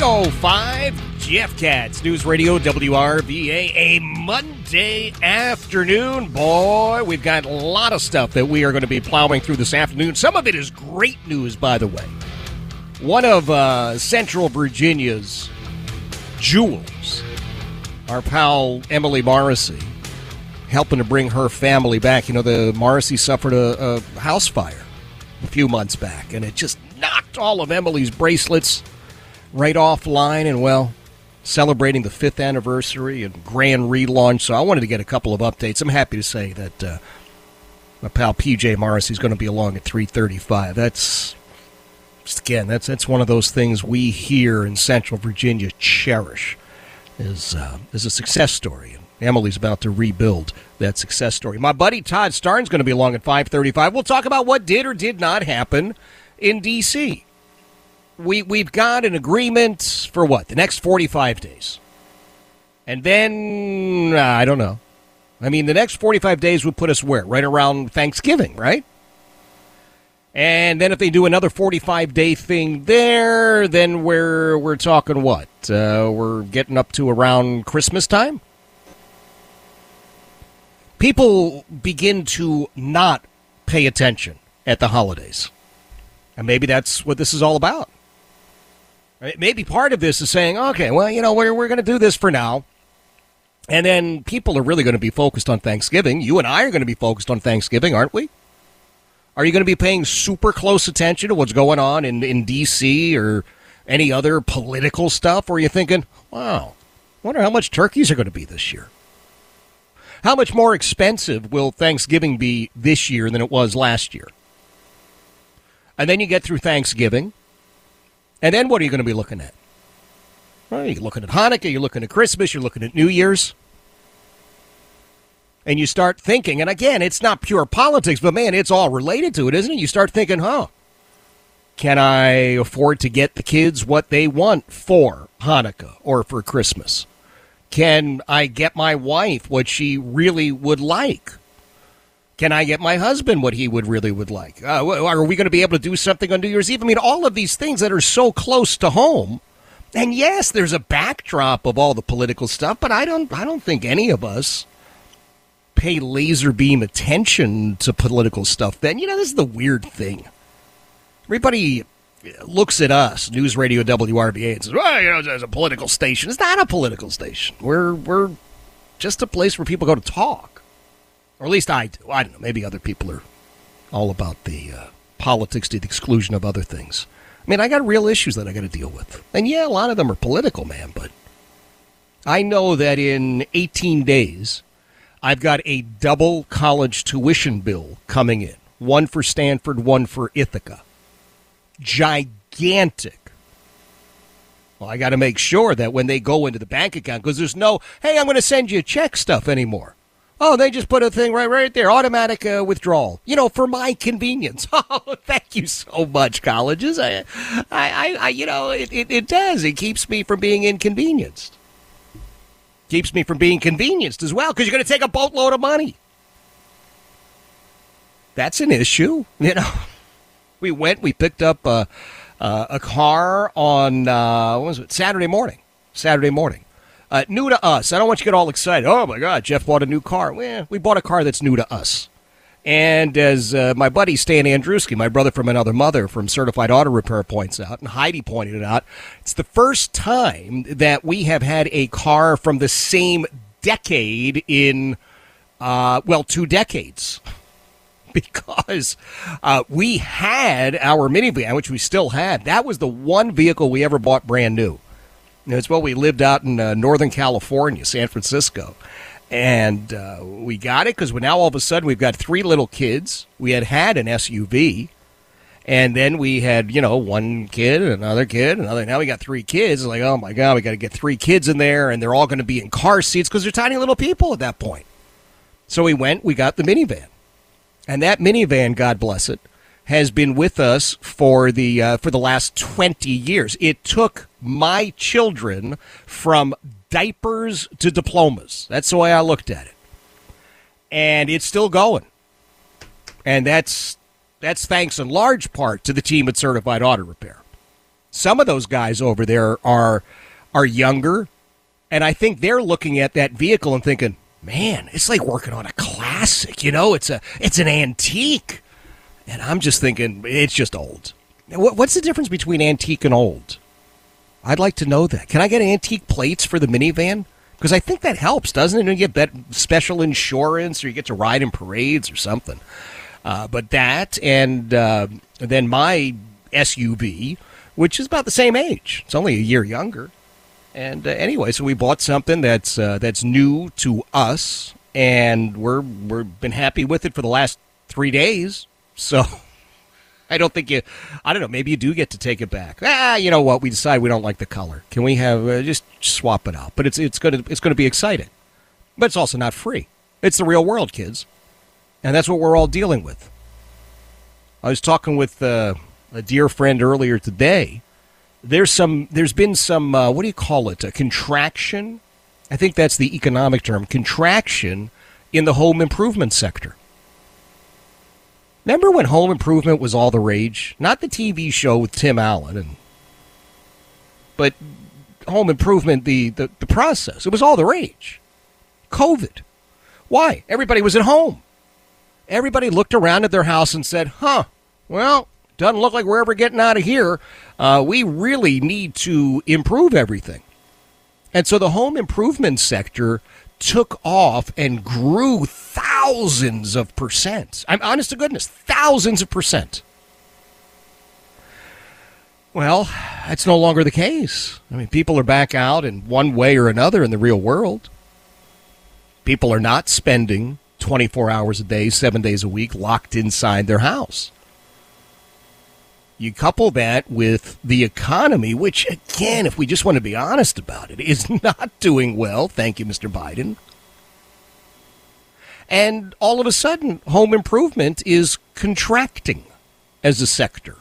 Three oh five Jeff Katz, News Radio WRVA, a Monday afternoon. Boy, we've got a lot of stuff that we are going to be plowing through this afternoon. Some of it is great news, by the way. One of uh, Central Virginia's jewels, our pal Emily Morrissey, helping to bring her family back. You know, the Morrissey suffered a, a house fire a few months back, and it just knocked all of Emily's bracelets right offline. And well, celebrating the fifth anniversary and grand relaunch. So I wanted to get a couple of updates. I'm happy to say that uh, my pal PJ Morris is going to be along at 3:35. That's again, that's that's one of those things we here in Central Virginia cherish. Is uh, is a success story. And Emily's about to rebuild that success story. My buddy Todd Starnes going to be along at 5:35. We'll talk about what did or did not happen in D.C we we've got an agreement for what? The next 45 days. And then uh, i don't know. I mean the next 45 days would put us where? Right around thanksgiving right? And then if they do another 45 day thing there then we're we're talking what? Uh, we're getting up to around christmas time? People begin to not pay attention at the holidays. And maybe that's what this is all about Maybe part of this is saying, okay, well, you know, we're, we're going to do this for now. And then people are really going to be focused on Thanksgiving. You and I are going to be focused on Thanksgiving, aren't we? Are you going to be paying super close attention to what's going on in, in D.C. or any other political stuff? Or are you thinking, wow, wonder how much turkeys are going to be this year? How much more expensive will Thanksgiving be this year than it was last year? And then you get through Thanksgiving and then what are you going to be looking at? Well, you're looking at Hanukkah, you're looking at Christmas, you're looking at New Year's. And you start thinking, and again, it's not pure politics, but man, it's all related to it, isn't it? You start thinking, huh, can I afford to get the kids what they want for Hanukkah or for Christmas? Can I get my wife what she really would like? Can I get my husband what he would really would like? Uh, are we going to be able to do something on New Year's Eve? I mean, all of these things that are so close to home. And yes, there's a backdrop of all the political stuff, but I don't I don't think any of us pay laser beam attention to political stuff. Then you know this is the weird thing. Everybody looks at us, News Radio WRVA, and says, "Well, you know, it's a political station." It's not a political station. We're we're just a place where people go to talk. Or at least I. I don't know. Maybe other people are all about the uh, politics to the exclusion of other things. I mean, I got real issues that I got to deal with. And yeah, a lot of them are political, man, but I know that in 18 days, I've got a double college tuition bill coming in one for Stanford, one for Ithaca. Gigantic. Well, I got to make sure that when they go into the bank account, because there's no, hey, I'm going to send you a check stuff anymore. Oh, they just put a thing right, right there, automatic uh, withdrawal. You know, for my convenience. Oh, thank you so much, colleges. I, I, I you know, it, it, it does. It keeps me from being inconvenienced. Keeps me from being convenienced as well, because you're going to take a boatload of money. That's an issue. You know, we went, we picked up a, uh, a car on uh, what was it Saturday morning. Saturday morning. Uh, new to us. I don't want you to get all excited. Oh my God, Jeff bought a new car. Well, we bought a car that's new to us. And as uh, my buddy Stan Andruski, my brother from another mother from Certified Auto Repair, points out, and Heidi pointed it out, it's the first time that we have had a car from the same decade in, uh, well, two decades. Because uh, we had our minivan, which we still had. That was the one vehicle we ever bought brand new. It's well, we lived out in uh, Northern California, San Francisco and uh, we got it because now all of a sudden we've got three little kids. We had had an SUV, and then we had you know one kid, another kid, another. Now we got three kids. It's like oh my god, we got to get three kids in there, and they're all going to be in car seats because they're tiny little people at that point. So we went, we got the minivan, and that minivan, God bless it, has been with us for the uh, for the last twenty years. It took my children from diapers to diplomas. That's the way I looked at it. And it's still going. And that's that's thanks in large part to the team at Certified Auto Repair. Some of those guys over there are are younger, and I think they're looking at that vehicle and thinking, "Man, it's like working on a classic. You know, it's a it's an antique." And I'm just thinking, it's just old. What's the difference between antique and old? I'd like to know that. Can I get antique plates for the minivan? Because I think that helps, doesn't it? You get special insurance, or you get to ride in parades or something. Uh, but that, and uh, then my SUV, which is about the same age. It's only a year younger. And uh, anyway, so we bought something that's uh, that's new to us, and we're we've been happy with it for the last three days. So I don't think you. I don't know. Maybe you do get to take it back. Ah, you know what? We decide we don't like the color. Can we have uh, just swap it out? But it's it's gonna it's gonna be exciting, but it's also not free. It's the real world, kids, and that's what we're all dealing with. I was talking with uh, a dear friend earlier today. There's some. There's been some. Uh, what do you call it? A contraction. I think that's the economic term. Contraction in the home improvement sector. Remember when Home Improvement was all the rage? Not the TV show with Tim Allen, and but Home Improvement, the, the, the process. It was all the rage. COVID. Why? Everybody was at home. Everybody looked around at their house and said, huh, well, doesn't look like we're ever getting out of here. Uh, we really need to improve everything. And so the home improvement sector took off and grew thousands of percent. I'm honest to goodness, thousands of percent. Well, that's no longer the case. I mean, people are back out in one way or another in the real world. People are not spending 24 hours a day, seven days a week, locked inside their house. You couple that with the economy, which, again, if we just want to be honest about it, is not doing well. Thank you, Mr. Biden. And all of a sudden, home improvement is contracting as a sector.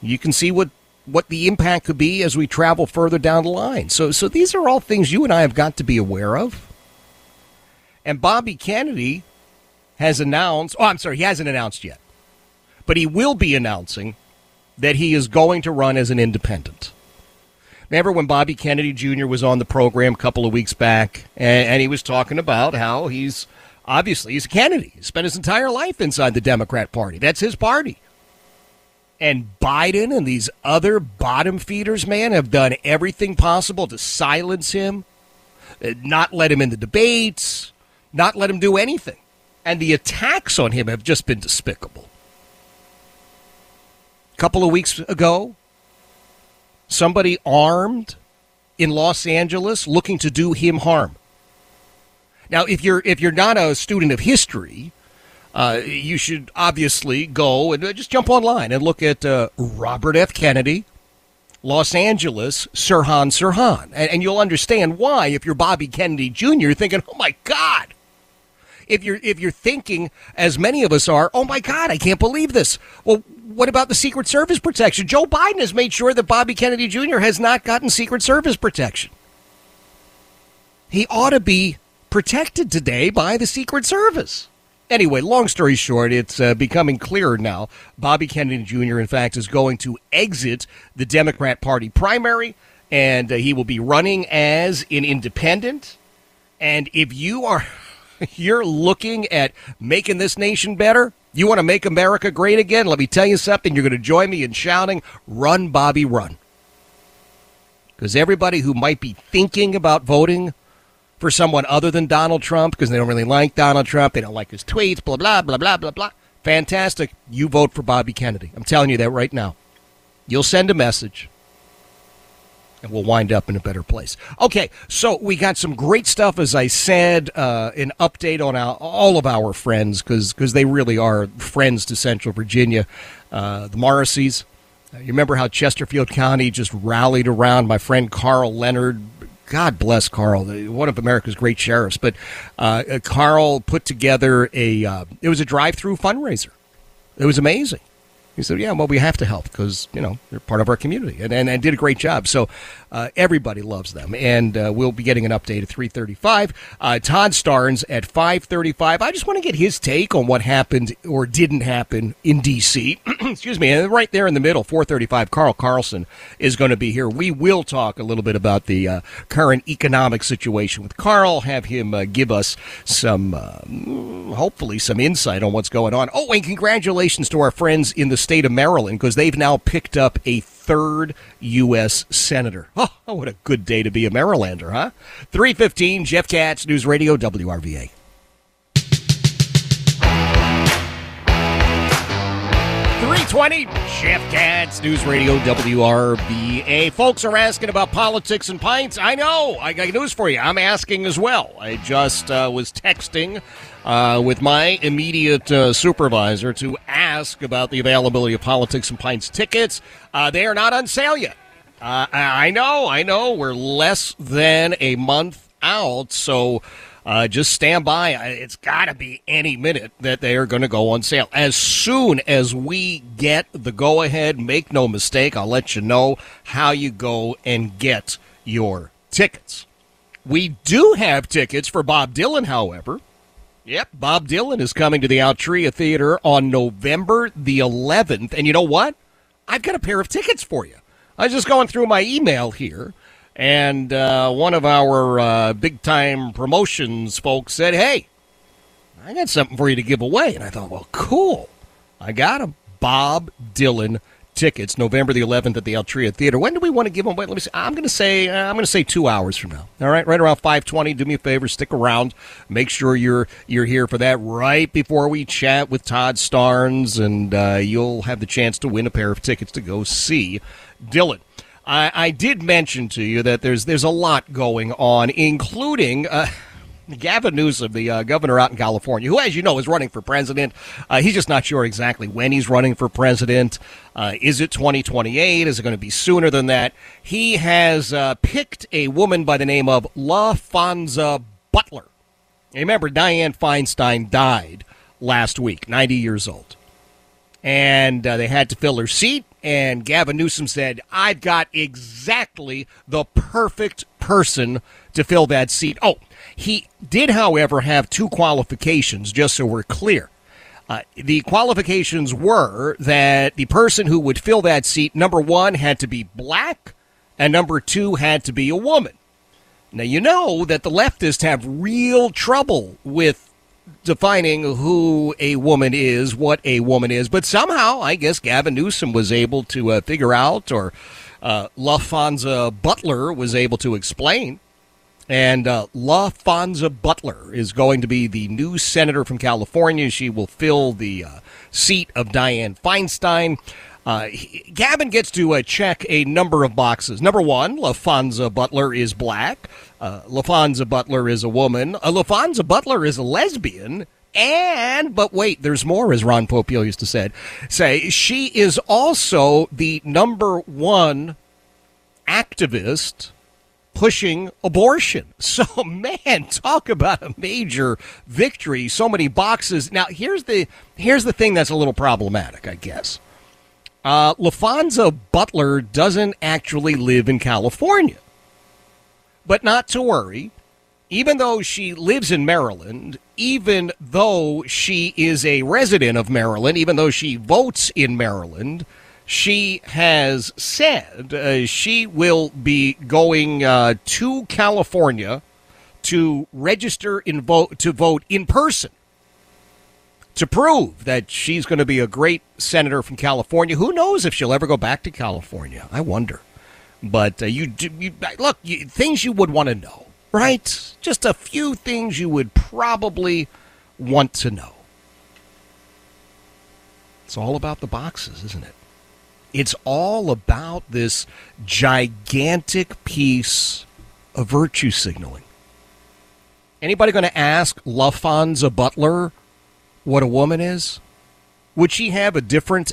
You can see what, what the impact could be as we travel further down the line. So, so these are all things you and I have got to be aware of. And Bobby Kennedy has announced, oh, I'm sorry, he hasn't announced yet but he will be announcing that he is going to run as an independent. Remember when Bobby Kennedy Jr. was on the program a couple of weeks back, and, and he was talking about how he's obviously he's a Kennedy. He spent his entire life inside the Democrat Party. That's his party. And Biden and these other bottom feeders, man, have done everything possible to silence him, uh, not let him in the debates, not let him do anything. And the attacks on him have just been despicable couple of weeks ago, somebody armed in Los Angeles looking to do him harm. Now, if you're if you're not a student of history, uh, you should obviously go and just jump online and look at uh, Robert F. Kennedy, Los Angeles, Sirhan Sirhan, and, and you'll understand why. If you're Bobby Kennedy Jr., thinking, "Oh my God." If you're if you're thinking, as many of us are, "Oh my God, I can't believe this." Well, what about the Secret Service protection? Joe Biden has made sure that Bobby Kennedy Jr. has not gotten Secret Service protection. He ought to be protected today by the Secret Service. Anyway, long story short, it's uh, becoming clearer now. Bobby Kennedy Jr., in fact, is going to exit the Democrat Party primary, and uh, he will be running as an independent. And if you are you're looking at making this nation better, you want to make America great again, let me tell you something. You're going to join me in shouting, "Run, Bobby, run!" Because everybody who might be thinking about voting for someone other than Donald Trump because they don't really like Donald Trump. They don't like his tweets, blah, blah, blah, blah, blah, blah. Fantastic. You vote for Bobby Kennedy. I'm telling you that right now. You'll send a message and we'll wind up in a better place. Okay, so we got some great stuff, as I said, uh, an update on our, all of our friends because they really are friends to Central Virginia. Uh, the Morrisseys. Uh, you remember how Chesterfield County just rallied around my friend Karl Leonard God bless Karl, one of America's great sheriffs. But uh, Karl put together a. Uh, it was a drive-through fundraiser. It was amazing. He said, "Yeah, well, we have to help because you know they're part of our community," and and, and did a great job. So uh, everybody loves them, and uh, we'll be getting an update at three thirty-five. Uh, Todd Starnes at five thirty-five. I just want to get his take on what happened or didn't happen in D.C. Excuse me, and right there in the middle, four thirty-five. Carl Carlson is going to be here. We will talk a little bit about the uh, current economic situation with Carl. Have him uh, give us some, uh, hopefully, some insight on what's going on. Oh, and congratulations to our friends in the state of Maryland because they've now picked up a third U.S. Senator. Oh, what a good day to be a Marylander, huh? 315, Jeff Katz, News Radio, WRVA. 320, Jeff Katz, News Radio, WRVA. Folks are asking about politics and pints. I know. I got news for you. I'm asking as well. I just uh, was texting uh, with my immediate uh, supervisor to ask about the availability of Politics and Pints tickets. Uh, they are not on sale yet. Uh, I know, I know. We're less than a month out, so uh, just stand by. It's got to be any minute that they are going to go on sale. As soon as we get the go ahead, make no mistake, I'll let you know how you go and get your tickets. We do have tickets for Bob Dylan, however. Yep, Bob Dylan is coming to the Altria Theater on November the 11th. And you know what? I've got a pair of tickets for you. I was just going through my email here, and uh, one of our uh, big time promotions folks said, Hey, I got something for you to give away. And I thought, Well, cool. I got a Bob Dylan tickets November the 11th at the Altria Theater. When do we want to give them away? Let me see. I'm going to say uh, I'm going to say 2 hours from now. All right, right around 5:20. Do me a favor, stick around. Make sure you're you're here for that right before we chat with Todd Starnes and uh, you'll have the chance to win a pair of tickets to go see Dylan. I, I did mention to you that there's there's a lot going on, including uh, Gavin Newsom, the uh, governor out in California, who, as you know, is running for president. Uh, he's just not sure exactly when he's running for president. Uh, is it 2028? Is it going to be sooner than that? He has uh, picked a woman by the name of Laphonza Butler. Remember, Dianne Feinstein died last week, 90 years old. And uh, they had to fill her seat. And Gavin Newsom said, I've got exactly the perfect person to fill that seat. Oh, he did, however, have two qualifications, just so we're clear. Uh, the qualifications were that the person who would fill that seat, number one, had to be black, and number two, had to be a woman. Now, you know that the leftists have real trouble with defining who a woman is, what a woman is, but somehow, I guess Gavin Newsom was able to uh, figure out, or uh, Laphonza Butler was able to explain and uh, Laphonza Butler is going to be the new senator from California. She will fill the uh, seat of Dianne Feinstein. Uh, Gavin gets to uh, check a number of boxes. Number one, Laphonza Butler is black. Uh, Laphonza Butler is a woman. Uh, Laphonza Butler is a lesbian. And, but wait, there's more, as Ron Popeil used to say. Say, she is also the number one activist pushing abortion. So, man, talk about a major victory. So many boxes. Now, here's the here's the thing that's a little problematic, I guess. Uh, Laphonza Butler doesn't actually live in California, but not to worry. Even though she lives in Maryland, even though she is a resident of Maryland, even though she votes in Maryland, she has said uh, she will be going uh, to California to register in vote to vote in person to prove that she's going to be a great senator from California. Who knows if she'll ever go back to California? I wonder. But uh, you, you look you, things you would want to know, right? Just a few things you would probably want to know. It's all about the boxes, isn't it? It's all about this gigantic piece of virtue signaling. Anybody going to ask Laphonza Butler what a woman is? Would she have a different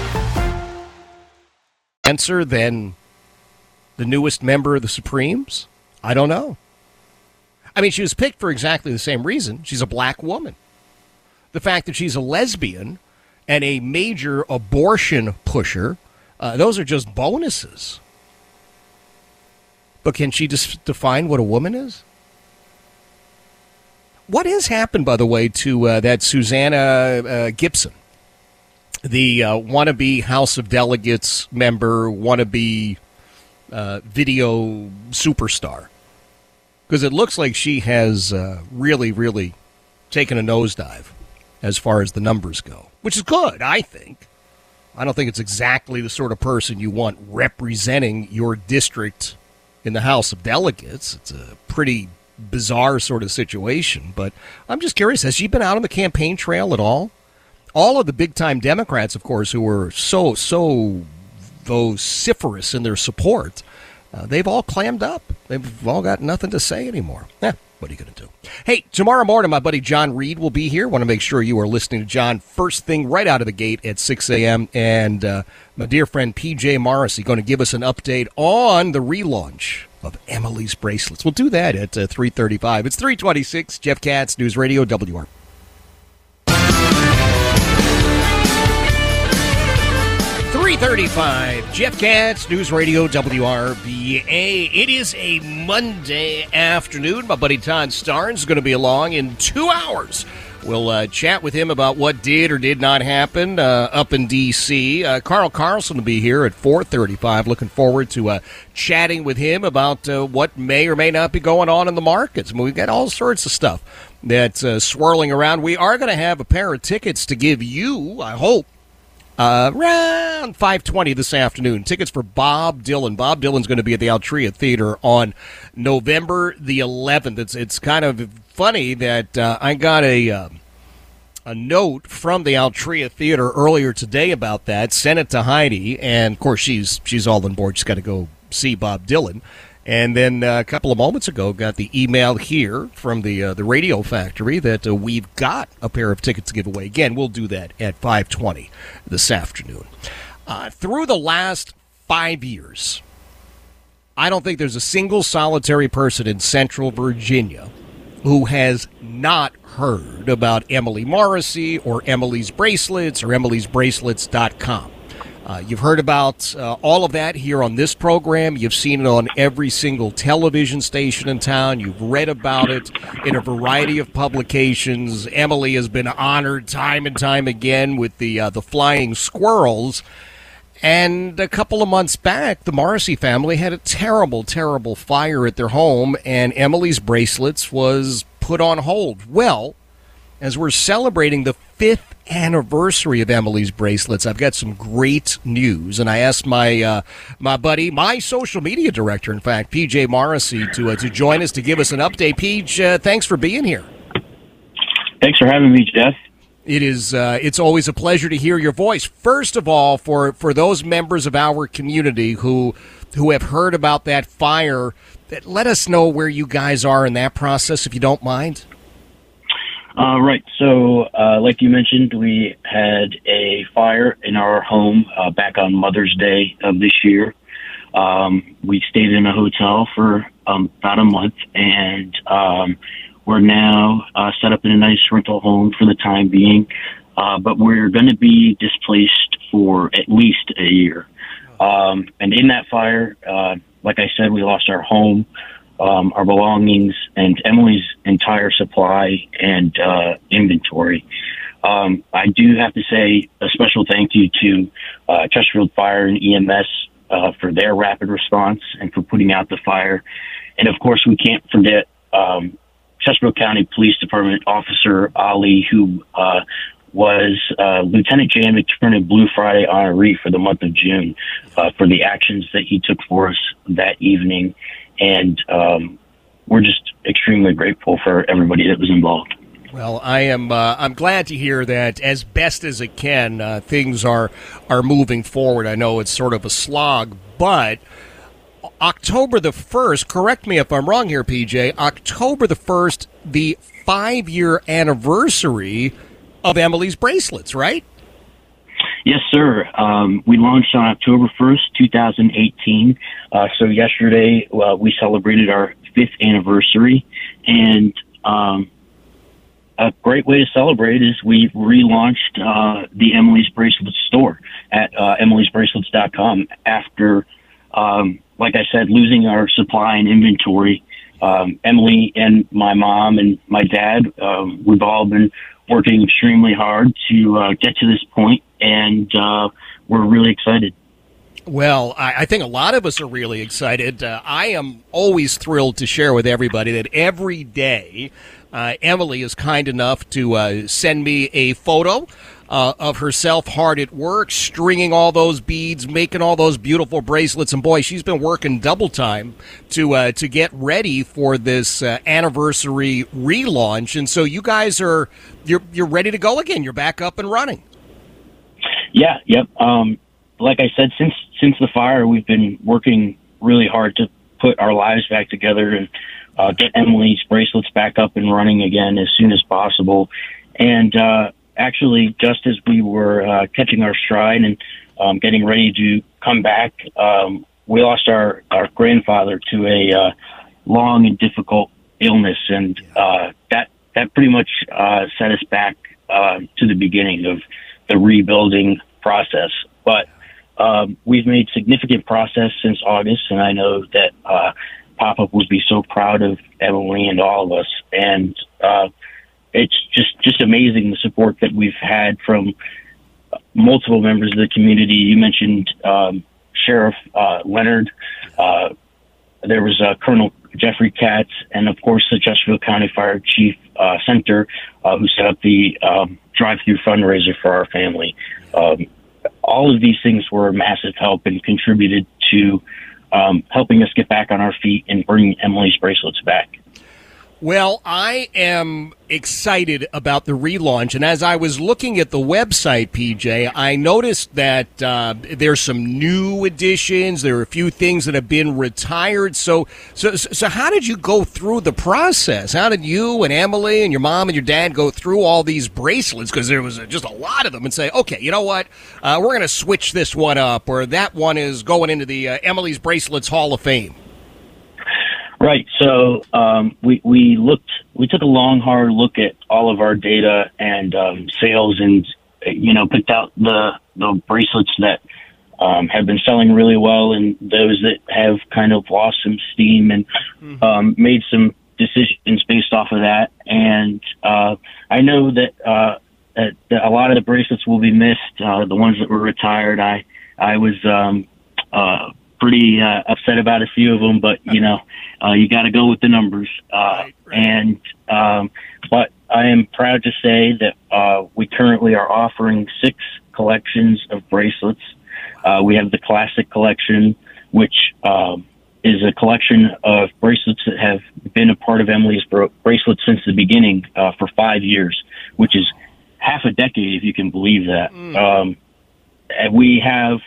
answer than the newest member of the Supremes? I don't know. I mean, she was picked for exactly the same reason. She's a black woman. The fact that she's a lesbian and a major abortion pusher, uh, those are just bonuses. But can she just define what a woman is? What has happened, by the way, to uh, that Susanna uh, Gibson? The uh, wannabe House of Delegates member, wannabe uh, video superstar. Because it looks like she has uh, really, really taken a nosedive as far as the numbers go, which is good, I think. I don't think it's exactly the sort of person you want representing your district in the House of Delegates. It's a pretty bizarre sort of situation, but I'm just curious has she been out on the campaign trail at all? All of the big time Democrats, of course, who were so, so vociferous in their support, uh, they've all clammed up. They've all got nothing to say anymore. Yeah, what are you going to do? Hey, tomorrow morning, my buddy John Reid will be here. Want to make sure you are listening to John first thing right out of the gate at 6 a.m. And uh, my dear friend PJ Morrissey is going to give us an update on the relaunch of Emily's bracelets. We'll do that at uh, 3:35. It's 3:26. Jeff Katz, News Radio WR. 335, Jeff Katz, News Radio WRVA. It is a Monday afternoon. My buddy Todd Starnes is going to be along in two hours. We'll uh, chat with him about what did or did not happen uh, up in D.C. Uh, Carl Carlson will be here at 4:35. Looking forward to uh, chatting with him about uh, what may or may not be going on in the markets. I mean, we've got all sorts of stuff that's uh, swirling around. We are going to have a pair of tickets to give you. I hope uh, around 5:20 this afternoon. Tickets for Bob Dylan. Bob Dylan's going to be at the Altria Theater on November the 11th. It's it's kind of funny that uh, I got a uh, a note from the Altria Theater earlier today about that. Sent it to Heidi, and of course she's she's all on board. She's got to go see Bob Dylan. And then uh, a couple of moments ago, got the email here from the uh, the Radio Factory that uh, we've got a pair of tickets to give away. Again, we'll do that at 5:20 this afternoon. Uh, through the last five years, I don't think there's a single solitary person in Central Virginia who has not heard about Emily Morrissey or Emily's Bracelets or Emily'sBracelets.com. Uh, you've heard about uh, all of that here on this program. You've seen it on every single television station in town. You've read about it in a variety of publications. Emily has been honored time and time again with the uh, the flying squirrels. And a couple of months back, the Morrissey family had a terrible, terrible fire at their home, and Emily's bracelets was put on hold. Well, as we're celebrating the fifth anniversary of Emily's bracelets, I've got some great news, and I asked my uh, my buddy, my social media director, in fact, PJ Morrissey, to uh, to join us to give us an update. PJ, uh, thanks for being here. Thanks for having me, Jeff. It is. Uh, it's always a pleasure to hear your voice. First of all, for for those members of our community who who have heard about that fire, let us know where you guys are in that process, if you don't mind. Uh, right. So, uh, like you mentioned, we had a fire in our home uh, back on Mother's Day of this year. Um, we stayed in a hotel for um, about a month, and um, we're now uh, set up in a nice rental home for the time being. Uh, but we're going to be displaced for at least a year. Um, and in that fire, uh, like I said, we lost our home um, our belongings and Emily's entire supply and uh, inventory. Um, I do have to say a special thank you to uh, Chesterfield Fire and EMS uh, for their rapid response and for putting out the fire. And of course, we can't forget um, Chesterfield County Police Department Officer Ali, who uh, was uh, Lieutenant Jan McTurnan Blue Friday honoree for the month of June uh, for the actions that he took for us that evening and um, we're just extremely grateful for everybody that was involved. Well, I am. Uh, I'm glad to hear that. As best as it can, uh, things are are moving forward. I know it's sort of a slog, but October the first. Correct me if I'm wrong here, PJ. October the first, the five year anniversary of Emily's bracelets, right? Yes, sir. Um, we launched on October 1st, 2018. Uh, so yesterday uh, we celebrated our fifth anniversary, and um, a great way to celebrate is we relaunched uh, the Emily's Bracelets store at uh, emily'sbracelets.com after, um, like I said, losing our supply and inventory. Um, Emily and my mom and my dad, um, we've all been working extremely hard to uh, get to this point, and uh, we're really excited. Well, I, think a lot of us are really excited. Uh, I am always thrilled to share with everybody that every day uh, Emily is kind enough to uh, send me a photo uh, of herself hard at work, stringing all those beads, making all those beautiful bracelets. And boy, she's been working double time to uh, to get ready for this uh, anniversary relaunch. And so you guys are you're you're ready to go again. You're back up and running. Yeah. Yep. Um, like I said, since since the fire, we've been working really hard to put our lives back together and uh, get Emily's bracelets back up and running again as soon as possible. And uh, actually, just as we were uh, catching our stride and um, getting ready to come back, um, we lost our, our grandfather to a uh, long and difficult illness, and uh, that that pretty much uh, set us back uh, to the beginning of the rebuilding process. But um, we've made significant progress since August, and I know that uh, Up would be so proud of Emily and all of us. And uh, it's just just amazing the support that we've had from multiple members of the community. You mentioned um, Sheriff uh, Leonard. Uh, there was uh, Colonel Jeffrey Katz, and of course the Chesterfield County Fire Chief uh, Senter, uh, who set up the um, drive-through fundraiser for our family. Um, all of these things were a massive help and contributed to um, helping us get back on our feet and bring Emily's bracelets back. Well, I am excited about the relaunch, and as I was looking at the website, PJ, I noticed that uh, there's some new additions. There are a few things that have been retired. So, so, so, how did you go through the process? How did you and Emily and your mom and your dad go through all these bracelets? Because there was just a lot of them, and say, okay, you know what, uh, we're going to switch this one up, or that one is going into the uh, Emily's Bracelets Hall of Fame. Right. So um, we we looked we took a long hard look at all of our data and um, sales and you know picked out the the bracelets that um, have been selling really well and those that have kind of lost some steam and mm-hmm. um, made some decisions based off of that. And uh, I know that, uh, that, that a lot of the bracelets will be missed. Uh, the ones that were retired, I I was um, uh, pretty uh, upset about a few of them, but you know, uh, you got to go with the numbers. Uh, right, right. And um, but I am proud to say that uh, we currently are offering six collections of bracelets. Uh, we have the classic collection, which um, is a collection of bracelets that have been a part of Emily's bro- bracelets since the beginning uh, for five years, which is half a decade, if you can believe that. Mm. Um, and we have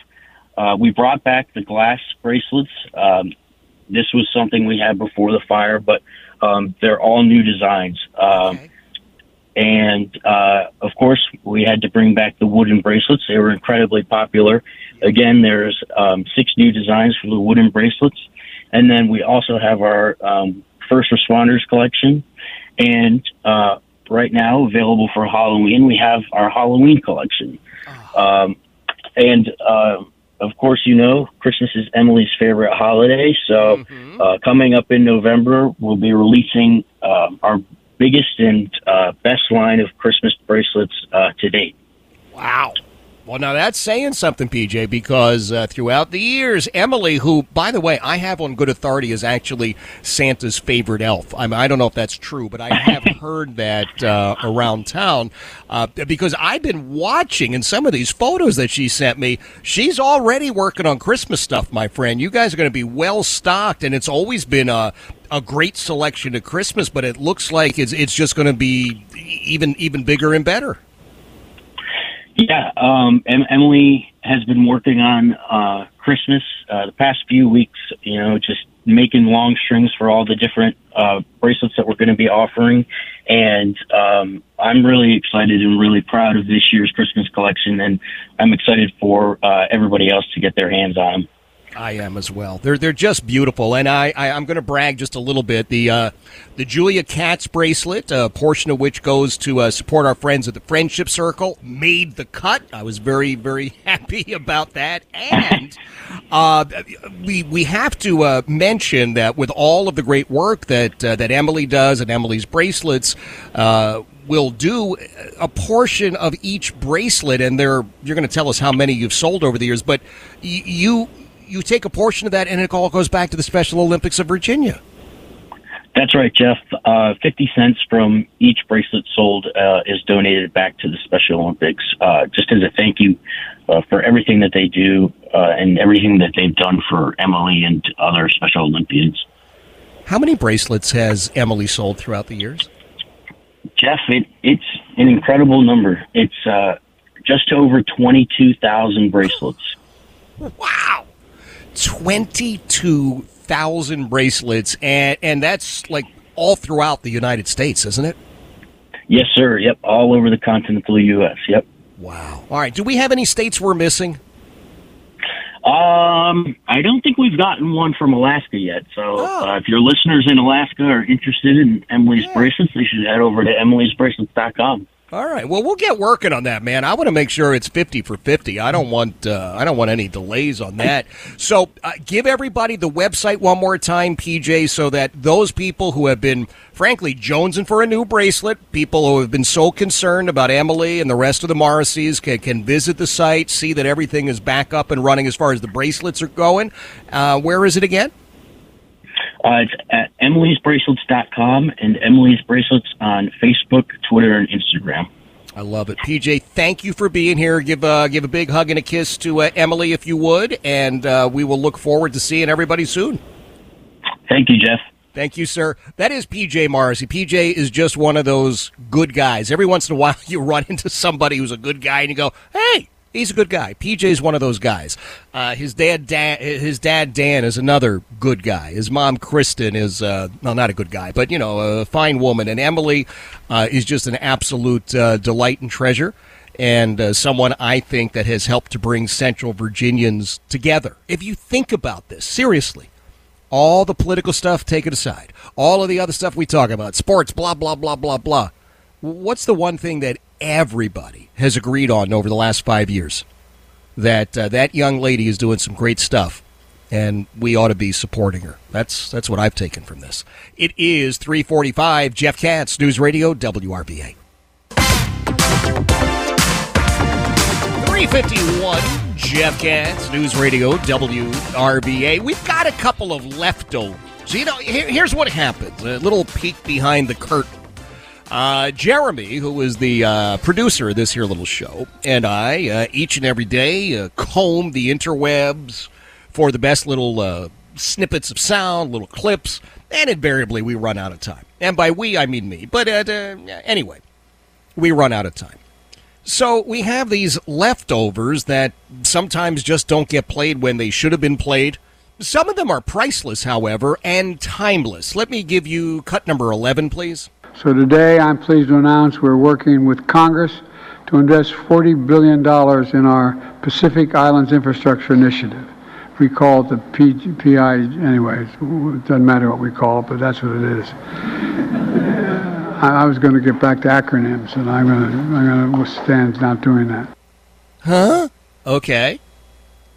uh, we brought back the glass bracelets. Um, this was something we had before the fire, but um, they're all new designs. Um, okay. and uh, of course, we had to bring back the wooden bracelets. They were incredibly popular. Again, there's um, six new designs for the wooden bracelets, and then we also have our um, first responders collection. And uh, right now, available for Halloween, we have our Halloween collection. Um, and uh, of course, you know, Christmas is Emily's favorite holiday. So, mm-hmm. uh, coming up in November, we'll be releasing uh, our biggest and uh, best line of Christmas bracelets uh, to date. Wow. Well, now that's saying something, PJ, because uh, throughout the years, Emily, who, by the way, I have on good authority is actually Santa's favorite elf. I, mean, I don't know if that's true, but I have heard that uh, around town uh, because I've been watching in some of these photos that she sent me. She's already working on Christmas stuff, my friend. You guys are going to be well stocked, and it's always been a, a great selection at Christmas, but it looks like it's, it's just going to be even even bigger and better. Yeah, um, Emily has been working on uh, Christmas uh, the past few weeks. You know, just making long strings for all the different uh, bracelets that we're going to be offering, and um, I'm really excited and really proud of this year's Christmas collection, and I'm excited for uh, everybody else to get their hands on them. I am as well. They're they're just beautiful, and I, I am going to brag just a little bit. The uh, the Julia Katz bracelet, a portion of which goes to uh, support our friends at the Friendship Circle, made the cut. I was very very happy about that, and uh, we we have to uh, mention that with all of the great work that uh, that Emily does and Emily's bracelets uh, will do a portion of each bracelet, and they're you're going to tell us how many you've sold over the years, but you you take a portion of that, and it all goes back to the Special Olympics of Virginia. That's right, Jeff. Uh, 50 cents from each bracelet sold uh, is donated back to the Special Olympics, uh, just as a thank you uh, for everything that they do uh, and everything that they've done for Emily and other Special Olympians. How many bracelets has Emily sold throughout the years? Jeff, it, it's an incredible number. It's uh, just over 22,000 bracelets. Wow. 22,000 bracelets, and, and that's like all throughout the United States, isn't it? Yes, sir. Yep, all over the continental U.S. Yep. Wow. All right. Do we have any states we're missing? Um, I don't think we've gotten one from Alaska yet. So oh. uh, if your listeners in Alaska are interested in Emily's yeah. bracelets, they should head over to emily'sbracelets.com. All right. Well, we'll get working on that, man. I want to make sure it's fifty for fifty. I don't want uh, I don't want any delays on that. So, uh, give everybody the website one more time, PJ, so that those people who have been, frankly, jonesing for a new bracelet, people who have been so concerned about Emily and the rest of the Morrisseys, can, can visit the site, see that everything is back up and running as far as the bracelets are going. Uh, where is it again? Uh, it's at emily'sbracelets.com and Emily's Bracelets on Facebook, Twitter, and Instagram. I love it, PJ. Thank you for being here. Give uh, give a big hug and a kiss to uh, Emily if you would, and uh, we will look forward to seeing everybody soon. Thank you, Jeff. Thank you, sir. That is PJ Morrissey. PJ is just one of those good guys. Every once in a while, you run into somebody who's a good guy, and you go, "Hey, He's a good guy. PJ is one of those guys. Uh, his dad, Dan, his dad Dan, is another good guy. His mom, Kristen, is uh, well, not a good guy, but you know, a fine woman. And Emily uh, is just an absolute uh, delight and treasure, and uh, someone I think that has helped to bring Central Virginians together. If you think about this seriously, all the political stuff, take it aside. All of the other stuff we talk about, sports, blah blah blah blah blah. What's the one thing that everybody has agreed on over the last five years that uh, that young lady is doing some great stuff, and we ought to be supporting her. That's that's what I've taken from this. It is 345. Jeff Katz, News Radio, WRVA. 351. Jeff Katz, News Radio, WRVA. We've got a couple of leftovers. You know, here, here's what happens a little peek behind the curtain. Uh, Jeremy, who is the uh, producer of this here little show, and I, uh, each and every day, uh, comb the interwebs for the best little uh, snippets of sound, little clips, and invariably we run out of time. And by we, I mean me. But uh, anyway, we run out of time. So we have these leftovers that sometimes just don't get played when they should have been played. Some of them are priceless, however, and timeless. Let me give you cut number 11, please. So today, I'm pleased to announce we're working with Congress to invest $40 billion in our Pacific Islands Infrastructure Initiative. We call it the PI, anyways. It doesn't matter what we call it, but that's what it is. I, I was going to get back to acronyms, and I'm going to I'm going to stand not doing that. Huh? Okay.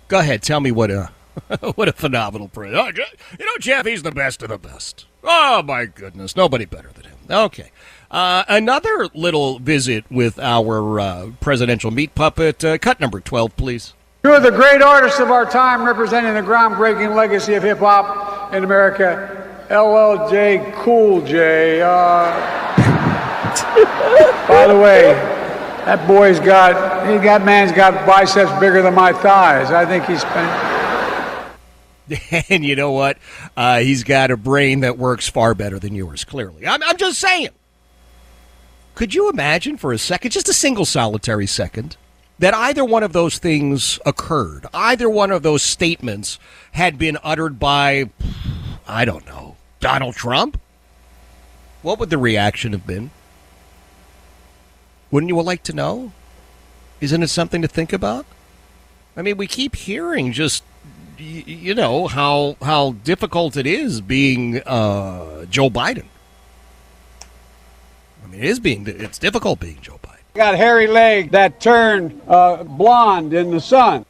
Go ahead. Tell me what a what a phenomenal president. Oh, you know, Jeff, he's the best of the best. Oh my goodness, nobody better than. Okay. Uh, another little visit with our uh, presidential meat puppet. Uh, cut number 12, please. Two of the great artists of our time representing the groundbreaking legacy of hip hop in America LLJ Cool J. Uh, by the way, that boy's got, he got, man's got biceps bigger than my thighs. I think he's been. and you know what? Uh, he's got a brain that works far better than yours, clearly. I'm, I'm just saying. Could you imagine for a second, just a single solitary second, that either one of those things occurred? Either one of those statements had been uttered by, I don't know, Donald Trump? What would the reaction have been? Wouldn't you like to know? Isn't it something to think about? I mean, we keep hearing just you know how how difficult it is being uh, Joe Biden. I mean, it is being it's difficult being Joe Biden. Got hairy leg that turned uh, blonde in the sun.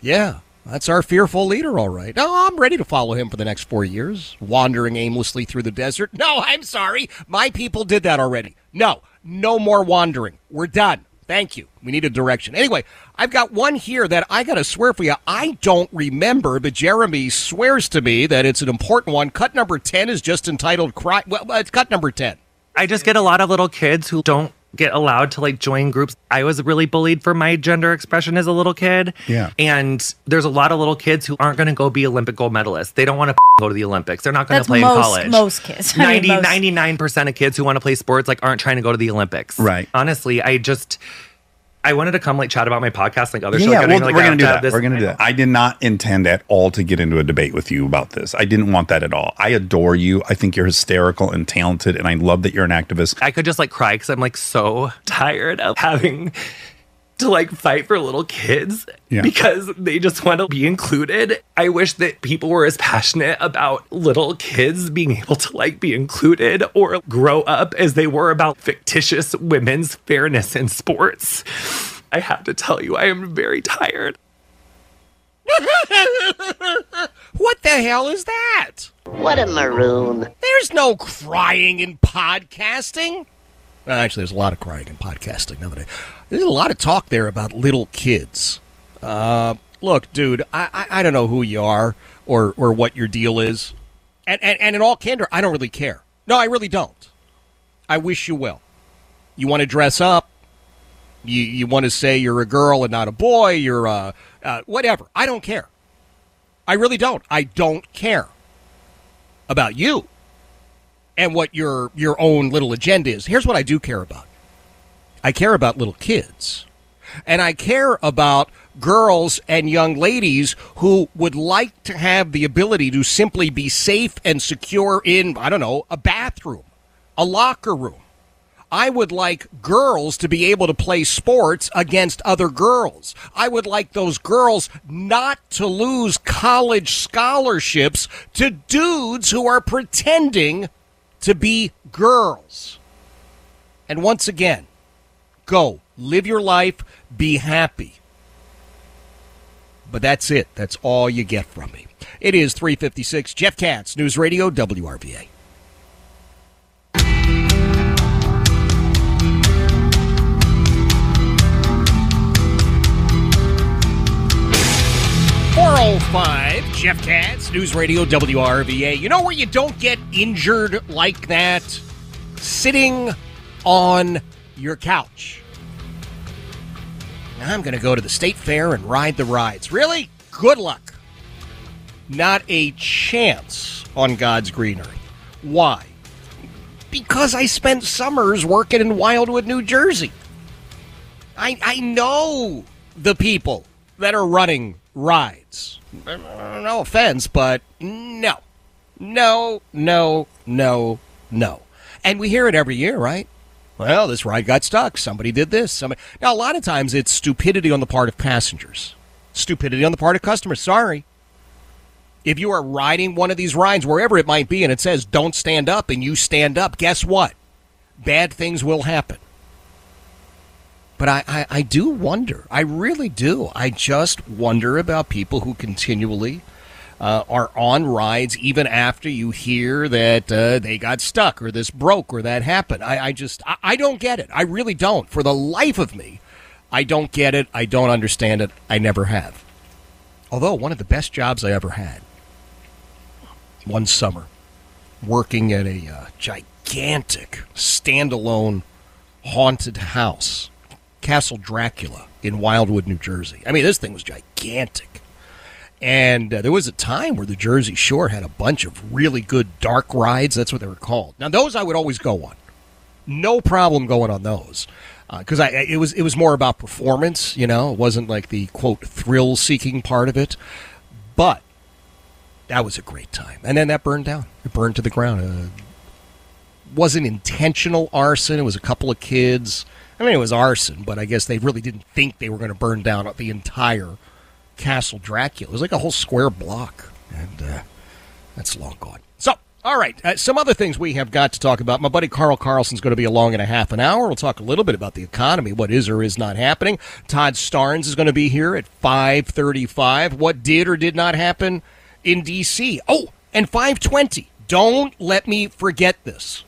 Yeah, that's our fearful leader, all right. Oh, I'm ready to follow him for the next four years, wandering aimlessly through the desert. No, I'm sorry. My people did that already. No, no more wandering. We're done. Thank you. We need a direction. Anyway, I've got one here that I got to swear for you. I don't remember, but Jeremy swears to me that it's an important one. Cut number 10 is just entitled Cry. Well, it's cut number 10. I just get a lot of little kids who don't get allowed to like join groups. I was really bullied for my gender expression as a little kid. Yeah. And there's a lot of little kids who aren't going to go be Olympic gold medalists. They don't want to go to the Olympics. They're not going to play most, in college. Most kids. 90, I mean, most. 99% of kids who want to play sports like aren't trying to go to the Olympics. Right. Honestly, I just I wanted to come like chat about my podcast like other shows. Yeah, like, well, mean, like, we're gonna do that. this- We're gonna do that. I did not intend at all to get into a debate with you about this. I didn't want that at all. I adore you. I think you're hysterical and talented, and I love that you're an activist. I could just like cry because I'm like so tired of having to like fight for little kids Yeah. because they just want to be included. I wish that people were as passionate about little kids being able to like be included or grow up as they were about fictitious women's fairness in sports. I have to tell you, I am very tired. What the hell is that? What a maroon. There's no crying in podcasting. Well, actually, there's a lot of crying in podcasting nowadays. There's a lot of talk there about little kids. Uh, look, dude, I, I, I don't know who you are or, or what your deal is. And, and, and in all candor, I don't really care. No, I really don't. I wish you well. You want to dress up. You, you want to say you're a girl and not a boy. You're uh, uh, whatever. I don't care. I really don't. I don't care about you and what your your own little agenda is. Here's what I do care about. I care about little kids. And I care about girls and young ladies who would like to have the ability to simply be safe and secure in, I don't know, a bathroom, a locker room. I would like girls to be able to play sports against other girls. I would like those girls not to lose college scholarships to dudes who are pretending to be girls. And once again, go, live your life, be happy. But that's it. That's all you get from me. It is 356 Jeff Katz, News Radio, WRVA. Four oh five, Jeff Katz, News Radio WRVA. You know where you don't get injured like that? Sitting on your couch. I'm going to go to the state fair and ride the rides. Really? Good luck. Not a chance on God's green earth. Why? Because I spent summers working in Wildwood, New Jersey. I, I know the people that are running rides. No offense, but no. No, no, no, no. And we hear it every year, right? Well, this ride got stuck. Somebody did this. Somebody. Now, a lot of times it's stupidity on the part of passengers, stupidity on the part of customers. Sorry. If you are riding one of these rides, wherever it might be, and it says don't stand up and you stand up, guess what? Bad things will happen. But I, I, I do wonder. I really do. I just wonder about people who continually uh, are on rides even after you hear that uh, they got stuck or this broke or that happened. I, I just, I, I don't get it. I really don't. For the life of me, I don't get it. I don't understand it. I never have. Although, one of the best jobs I ever had, one summer, working at a uh, gigantic standalone haunted house, Castle Dracula in Wildwood, New Jersey. I mean, this thing was gigantic. And uh, there was a time where the Jersey Shore had a bunch of really good dark rides. That's what they were called. Now, those I would always go on. No problem going on those because uh, I it was it was more about performance. You know, it wasn't like the quote thrill seeking part of it. But that was a great time. And then that burned down. It burned to the ground. Uh, wasn't intentional arson. It was a couple of kids. I mean, it was arson, but I guess they really didn't think they were going to burn down the entire Castle Dracula. It was like a whole square block, and uh, that's long gone. So, all right, uh, some other things we have got to talk about. My buddy Carl Carlson's going to be along in a half an hour. We'll talk a little bit about the economy, what is or is not happening. Todd Starnes is going to be here at 5:35. What did or did not happen in D.C. Oh, and 5:20. Don't let me forget this.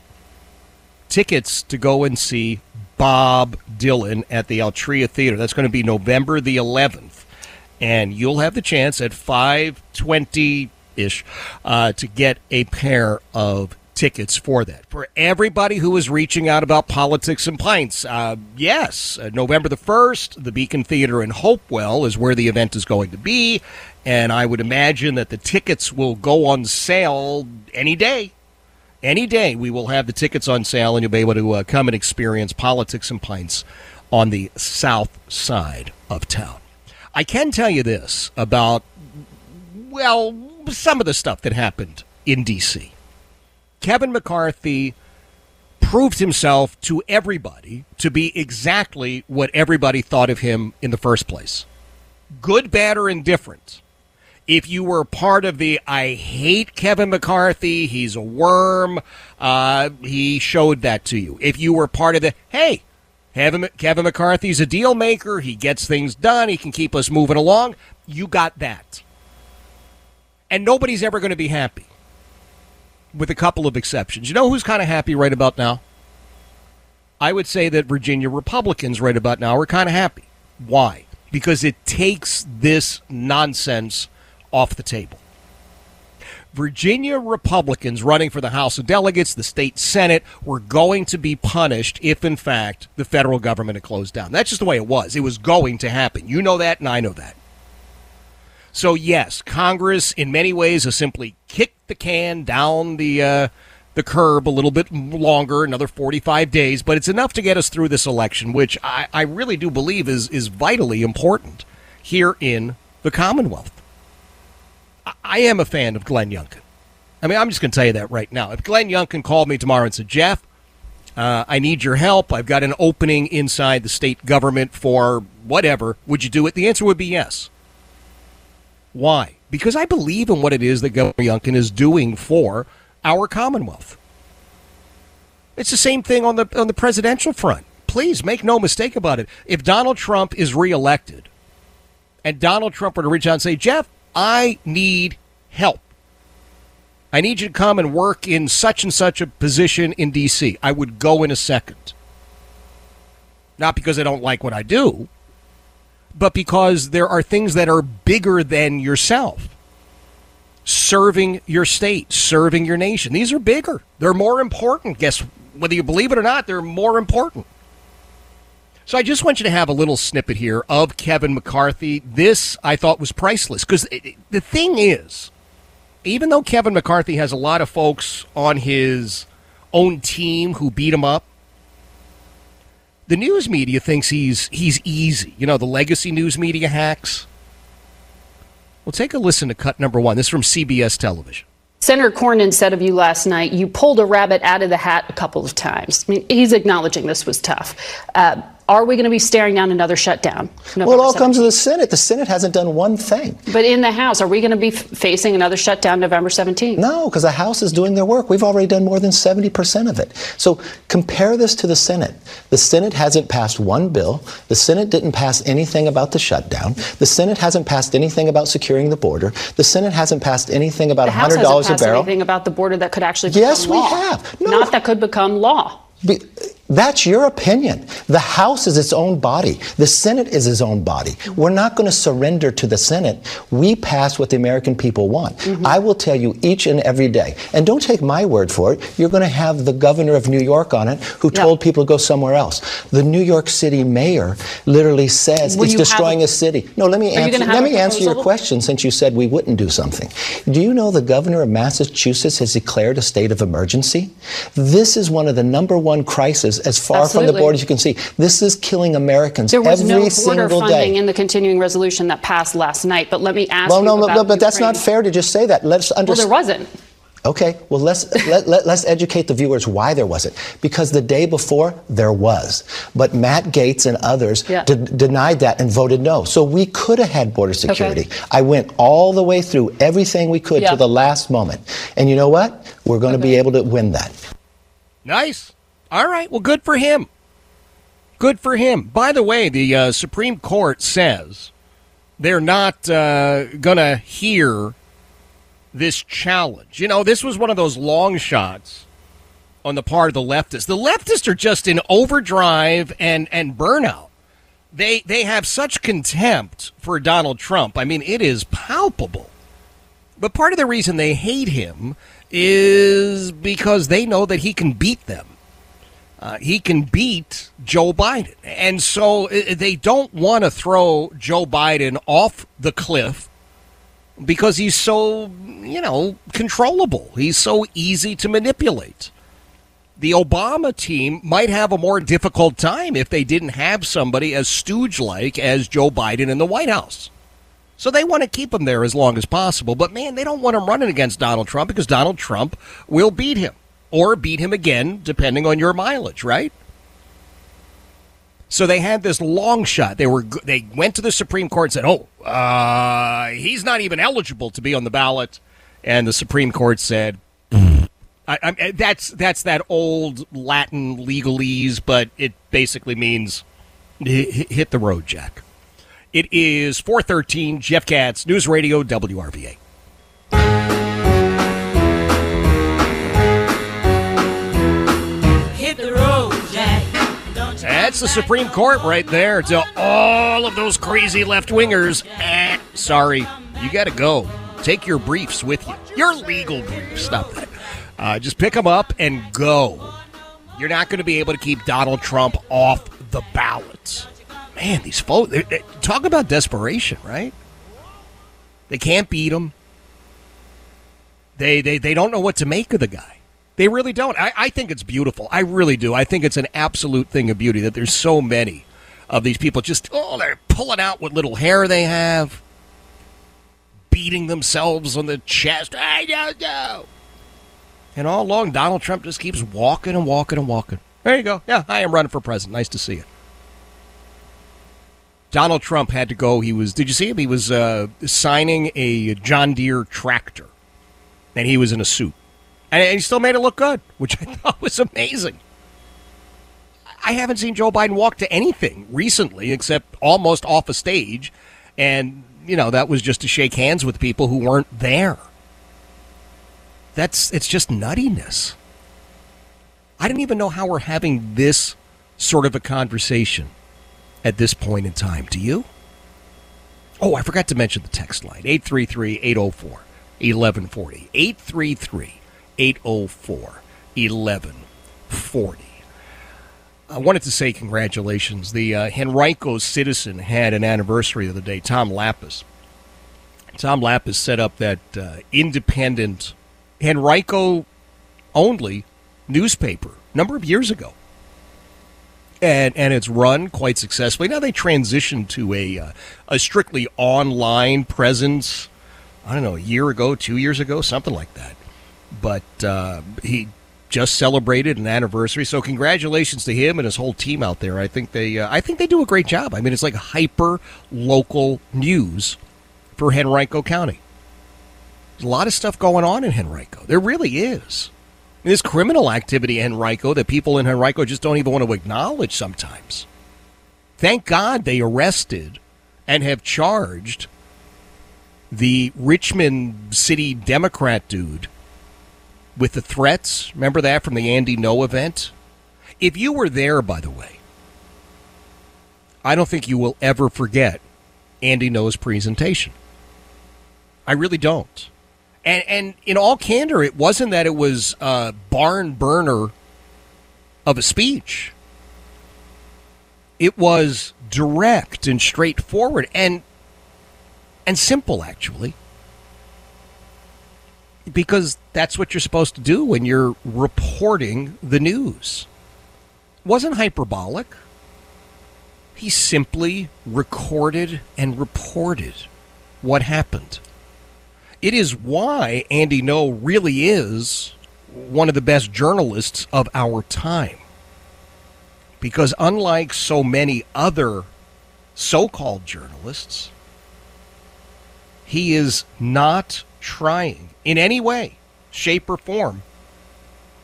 Tickets to go and see Bob Dylan at the Altria Theater. That's going to be November the 11th. And you'll have the chance at 520 ish uh, to get a pair of tickets for that. For everybody who is reaching out about politics and pints, uh, yes, uh, November the 1st, the Beacon Theater in Hopewell is where the event is going to be. And I would imagine that the tickets will go on sale any day any day we will have the tickets on sale and you'll be able to uh, come and experience politics and pints on the south side of town. I can tell you this about, well, some of the stuff that happened in D.C. Kevin McCarthy proved himself to everybody to be exactly what everybody thought of him in the first place good, bad, or indifferent if you were part of the I hate Kevin McCarthy, he's a worm, uh, he showed that to you. If you were part of the hey, Kevin, Kevin McCarthy's a deal maker, he gets things done, he can keep us moving along, you got that. And nobody's ever going to be happy, with a couple of exceptions. You know who's kind of happy right about now? I would say that Virginia Republicans right about now are kind of happy. Why? Because it takes this nonsense off the table. Virginia Republicans running for the House of Delegates, the state Senate, were going to be punished if, in fact, the federal government had closed down. That's just the way it was. It was going to happen. You know that, and I know that. So, yes, Congress, in many ways, has simply kicked the can down the uh, the curb a little bit longer, another 45 days, but it's enough to get us through this election, which I, I really do believe is, is vitally important here in the Commonwealth. I am a fan of Glenn Youngkin. I mean, I'm just going to tell you that right now. If Glenn Youngkin called me tomorrow and said, Jeff, uh, I need your help. I've got an opening inside the state government for whatever. Would you do it? The answer would be yes. Why? Because I believe in what it is that Governor Youngkin is doing for our Commonwealth. It's the same thing on the on the presidential front. Please make no mistake about it. If Donald Trump is reelected, and Donald Trump were to reach out and say, Jeff, I need help. I need you to come and work in such and such a position in D.C. I would go in a second. Not because I don't like what I do, but because there are things that are bigger than yourself. Serving your state, serving your nation. These are bigger. They're more important. Guess whether you believe it or not, they're more important. So I just want you to have a little snippet here of Kevin McCarthy. This I thought was priceless because the thing is, even though Kevin McCarthy has a lot of folks on his own team who beat him up, the news media thinks he's he's easy. You know, the legacy news media hacks. Well, take a listen to cut number one. This is from CBS television. Senator Cornyn said of you last night, you pulled a rabbit out of the hat a couple of times. I mean, he's acknowledging this was tough. Uh, are we going to be staring down another shutdown? Well, it all 17th? comes to the Senate. The Senate hasn't done one thing. But in the House, are we going to be f- facing another shutdown November 17th? No, because the House is doing their work. We've already done more than 70% of it. So compare this to the Senate. The Senate hasn't passed one bill. The Senate didn't pass anything about the shutdown. The Senate hasn't passed anything about securing the border. The Senate hasn't passed anything about the $100 House hasn't a barrel. Anything about the border that could actually yes, we have. No. Not that could become law. Be, that's your opinion. The House is its own body. The Senate is its own body. We're not going to surrender to the Senate. We pass what the American people want. Mm-hmm. I will tell you each and every day. And don't take my word for it. You're going to have the governor of New York on it who told people to go somewhere else. The New York City mayor literally says Will it's destroying a, a, city. No, let me answer, let me answer your question since you said we wouldn't do something. Do you know the governor of Massachusetts has declared a state of emergency? This is one of the number one crises as far Absolutely. from the border as you can see. This is killing Americans there was every no single funding day. in the continuing resolution that passed last night. But let me ask well, you no, no, but that's not fair to just say that. Let's understand. Well, there wasn't. Okay, well, let's, let, let, us educate the viewers why there wasn't. Because the day before, there was. But Matt Gaetz and others yeah. d- denied that and voted no. So we could have had border security. Okay. I went all the way through everything we could yeah. to the last moment. And you know what? We're going to okay. be able to win that. Nice. All right. Well, good for him. Good for him. By the way, the uh, Supreme Court says they're not uh, going to hear this challenge. You know, this was one of those long shots on the part of the leftists. The leftists are just in overdrive and, and burnout. They they have such contempt for Donald Trump. I mean, it is palpable. But part of the reason they hate him is because they know that he can beat them. Uh, he can beat Joe Biden. And so they don't want to throw Joe Biden off the cliff because he's so, you know, controllable. He's so easy to manipulate. The Obama team might have a more difficult time if they didn't have somebody as stooge like as Joe Biden in the White House. So they want to keep him there as long as possible. But man, they don't want him running against Donald Trump because Donald Trump will beat him or beat him again, depending on your mileage, right? So they had this long shot. They were they went to the Supreme Court and said, "Oh, uh, he's not even eligible to be on the ballot," and the Supreme Court said, I, I, "That's that's that old Latin legalese, but it basically means hit the road, Jack." It is four thirteen. Jeff Katz, News Radio WRVA. That's the Supreme Court right there to all of those crazy left wingers. Eh, sorry, you got to go. Take your briefs with you. Your legal briefs. Stop that. Uh, just pick them up and go. You're not going to be able to keep Donald Trump off the ballot. Man, these folks, they, they, talk about desperation, right? They can't beat him. They, they, they don't know what to make of the guy. They really don't. I, I think it's beautiful. I really do. I think it's an absolute thing of beauty that there's so many of these people just, oh, they're pulling out what little hair they have, beating themselves on the chest. I don't know. And all along, Donald Trump just keeps walking and walking and walking. There you go. Yeah, I am running for president. Nice to see you. Donald Trump had to go. He was, did you see him? He was uh, signing a John Deere tractor, and he was in a suit and he still made it look good, which I thought was amazing. I haven't seen Joe Biden walk to anything recently except almost off a stage, and you know that was just to shake hands with people who weren't there. That's it's just nuttiness. I don't even know how we're having this sort of a conversation at this point in time. Do you? Oh, I forgot to mention the text line 833 804 1140. 833 804 1140. I wanted to say congratulations. The uh, Henrico Citizen had an anniversary the other day, Tom Lappas. Tom Lappas set up that uh, independent Henrico only newspaper a number of years ago. And, and it's run quite successfully. Now they transitioned to a, uh, a strictly online presence, I don't know, a year ago, two years ago, something like that. But uh, he just celebrated an anniversary. So congratulations to him and his whole team out there. I think they uh, I think they do a great job. I mean, it's like hyper local news for Henrico County. There's a lot of stuff going on in Henrico. There really is. There's criminal activity in Henrico that people in Henrico just don't even want to acknowledge sometimes. Thank God they arrested and have charged the Richmond City Democrat dude with the threats. Remember that from the Andy Ngo event? If you were there, by the way, I don't think you will ever forget Andy Ngo's presentation. I really don't. And and in all candor, it wasn't that it was a barn burner of a speech. It was direct and straightforward and and simple actually because that's what you're supposed to do when you're reporting the news. Wasn't hyperbolic. He simply recorded and reported what happened. It is why Andy Ngo really is one of the best journalists of our time. Because unlike so many other so called journalists, he is not trying in any way, shape, or form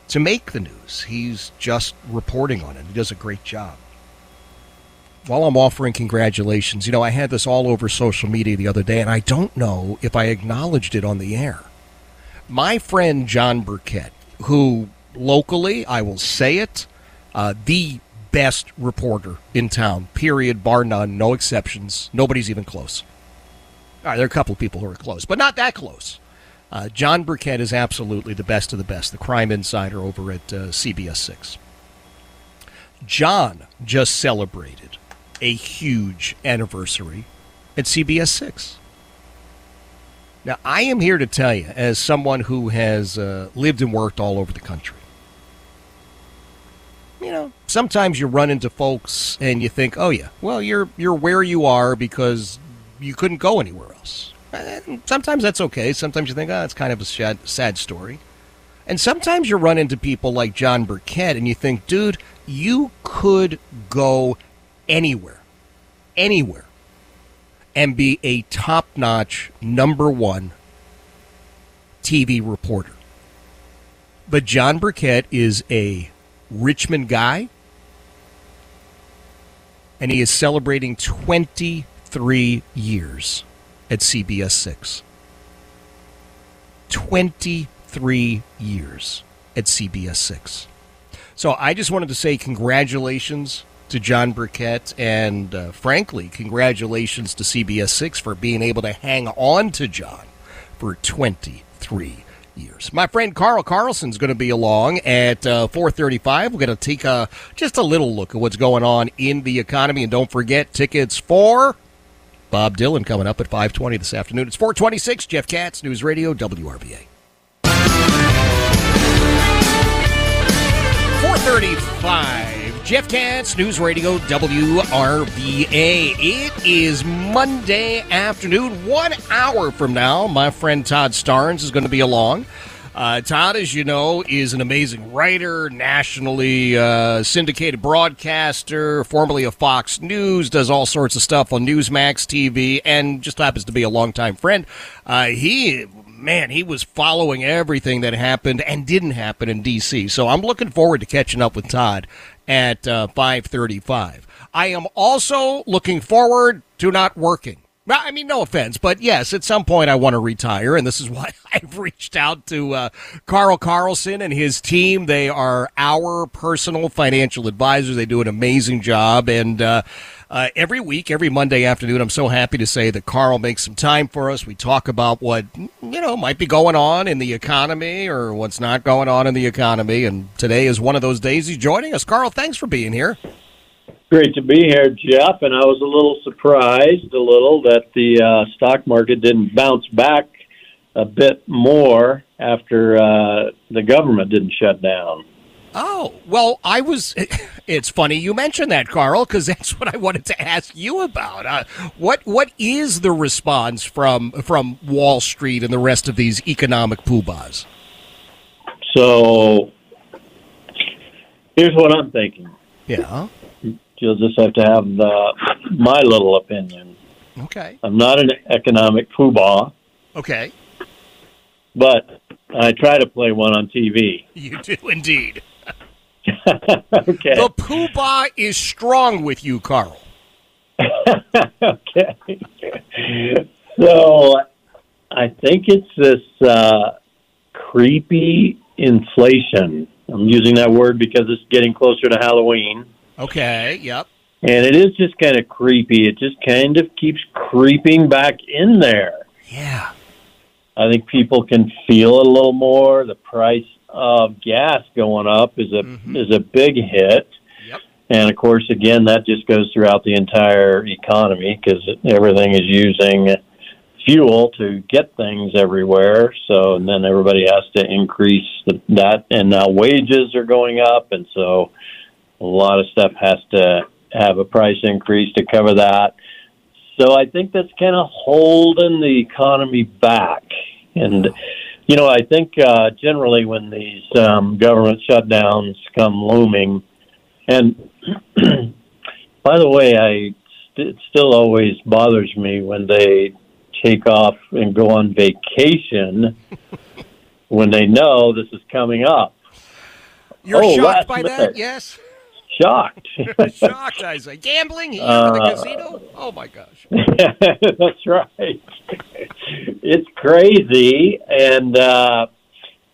to make the news. He's just reporting on it. He does a great job. While I'm offering congratulations, you know, I had this all over social media the other day, and I don't know if I acknowledged it on the air. My friend John Burkett, who locally, I will say it, uh, the best reporter in town, period, bar none, no exceptions. Nobody's even close. All right, there are a couple of people who are close, but not that close. Uh, John Burkett is absolutely the best of the best, the crime insider over at uh, CBS 6. John just celebrated a huge anniversary at CBS 6. Now, I am here to tell you, as someone who has uh, lived and worked all over the country, you know, sometimes you run into folks and you think, "Oh yeah, well you're you're where you are because you couldn't go anywhere else." Eh, sometimes that's okay. Sometimes you think, oh, it's kind of a sad, sad story. And sometimes you run into people like John Burkett and you think, dude, you could go anywhere, anywhere, and be a top notch number one TV reporter. But John Burkett is a Richmond guy, and he is celebrating 23 years at CBS 6. 23 years at CBS 6. So I just wanted to say congratulations to John Burkett and, uh, frankly, congratulations to CBS 6 for being able to hang on to John for 23 years. My friend Carl Carlson's going to be along at uh, 4:35. We're going to take a, just a little look at what's going on in the economy, and don't forget tickets for Bob Dylan coming up at 520 this afternoon. It's 426, Jeff Katz, News Radio, WRVA. 435, Jeff Katz, News Radio, WRVA. It is Monday afternoon, one hour from now. My friend Todd Starnes is going to be along. Uh, Todd, as you know, is an amazing writer, nationally uh, syndicated broadcaster, formerly of Fox News, does all sorts of stuff on Newsmax TV, and just happens to be a longtime friend. Uh, he, man, he was following everything that happened and didn't happen in D.C. So I'm looking forward to catching up with Todd at 5:35. Uh, I am also looking forward to not working. I mean, no offense, but yes, at some point I want to retire, and this is why I've reached out to uh, Carl Carlson and his team. They are our personal financial advisors. They do an amazing job, and uh, uh, every week, every Monday afternoon, I'm so happy to say that Carl makes some time for us. We talk about what you know might be going on in the economy or what's not going on in the economy, and today is one of those days. He's joining us. Carl, thanks for being here. Great to be here, Jeff. And I was a little surprised, a little, that the uh, stock market didn't bounce back a bit more after uh, the government didn't shut down. Oh, well, I was. It's funny you mentioned that, Carl, because that's what I wanted to ask you about. Uh, what What is the response from from Wall Street and the rest of these economic poobahs? So here's what I'm thinking. Yeah. You'll just have to have the, my little opinion. Okay. I'm not an economic poobah, Okay. but I try to play one on TV. You do indeed. okay. The poobah is strong with you, Carl. okay. So I think it's this uh, creepy inflation. I'm using that word because it's getting closer to Halloween. Okay. Yep. And it is just kind of creepy. It just kind of keeps creeping back in there. Yeah. I think people can feel it a little more. The price of gas going up is a mm-hmm. is a big hit. Yep. And of course, again, that just goes throughout the entire economy because everything is using fuel to get things everywhere. So, and then everybody has to increase the, that, and now wages are going up, and so a lot of stuff has to have a price increase to cover that. So I think that's kind of holding the economy back. And, you know, I think uh, generally when these um, government shutdowns come looming, and by the way, I st- it still always bothers me when they take off and go on vacation when they know this is coming up. You're Oh, shocked by that? Yes. Shocked. shocked, I say. Gambling here in Uh, the casino? Oh my gosh. That's right. it's crazy, and uh,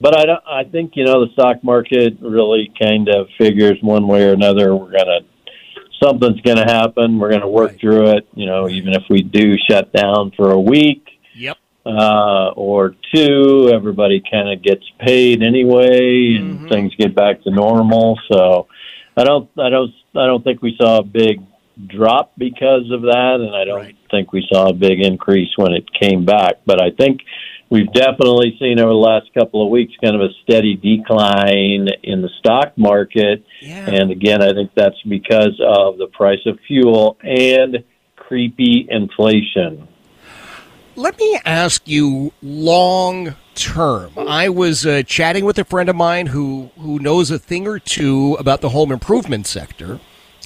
but I don't. I think you know the stock market really kind of figures one way or another. We're gonna something's gonna happen. We're gonna work Right. through it. You know, even if we do shut down for a week Yep. uh, or two, everybody kind of gets paid anyway, and Mhm. things get back to normal. So, I don't, I don't, I don't think we saw a big drop because of that, and I don't Right. think we saw a big increase when it came back. But I think we've definitely seen over the last couple of weeks kind of a steady decline in the stock market. Yeah. And again, I think that's because of the price of fuel and creepy inflation. Let me ask you long term. I was uh, chatting with a friend of mine who, who knows a thing or two about the home improvement sector.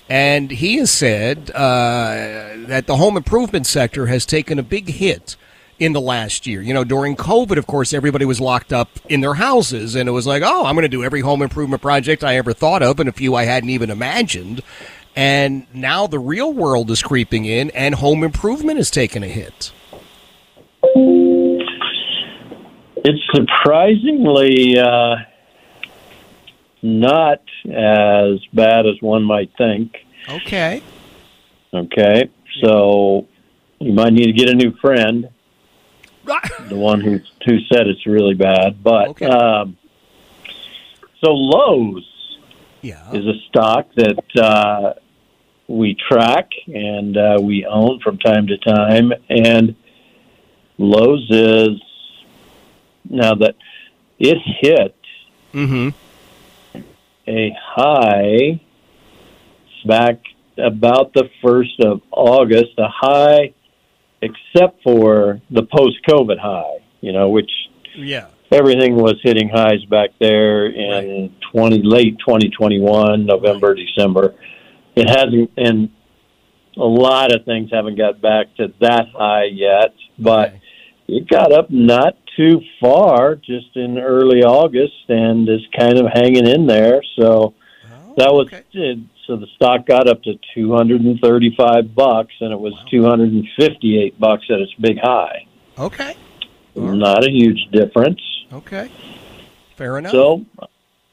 And he has said uh, that the home improvement sector has taken a big hit in the last year. You know, during COVID, of course, everybody was locked up in their houses, and it was like, oh, I'm going to do every home improvement project I ever thought of, and a few I hadn't even imagined. And now the real world is creeping in, and home improvement has taken a hit. It's surprisingly uh, not as bad as one might think. Okay. Okay, so you might need to get a new friend, the one who who said it's really bad. But Okay. um, so Lowe's Yeah. is a stock that uh, we track and uh, we own from time to time, and Lowe's is now that it hit Mm-hmm. a high back about the first of August, a high except for the post COVID high, you know, which Yeah. everything was hitting highs back there in twenty late twenty twenty one, November, December. It hasn't and a lot of things haven't got back to that high yet, but Okay. It got up not too far just in early August and is kind of hanging in there. So Oh, that was okay. it. So the stock got up to 235 bucks and it was 258 bucks at its big high. Okay. Not a huge difference. Okay. Fair enough. So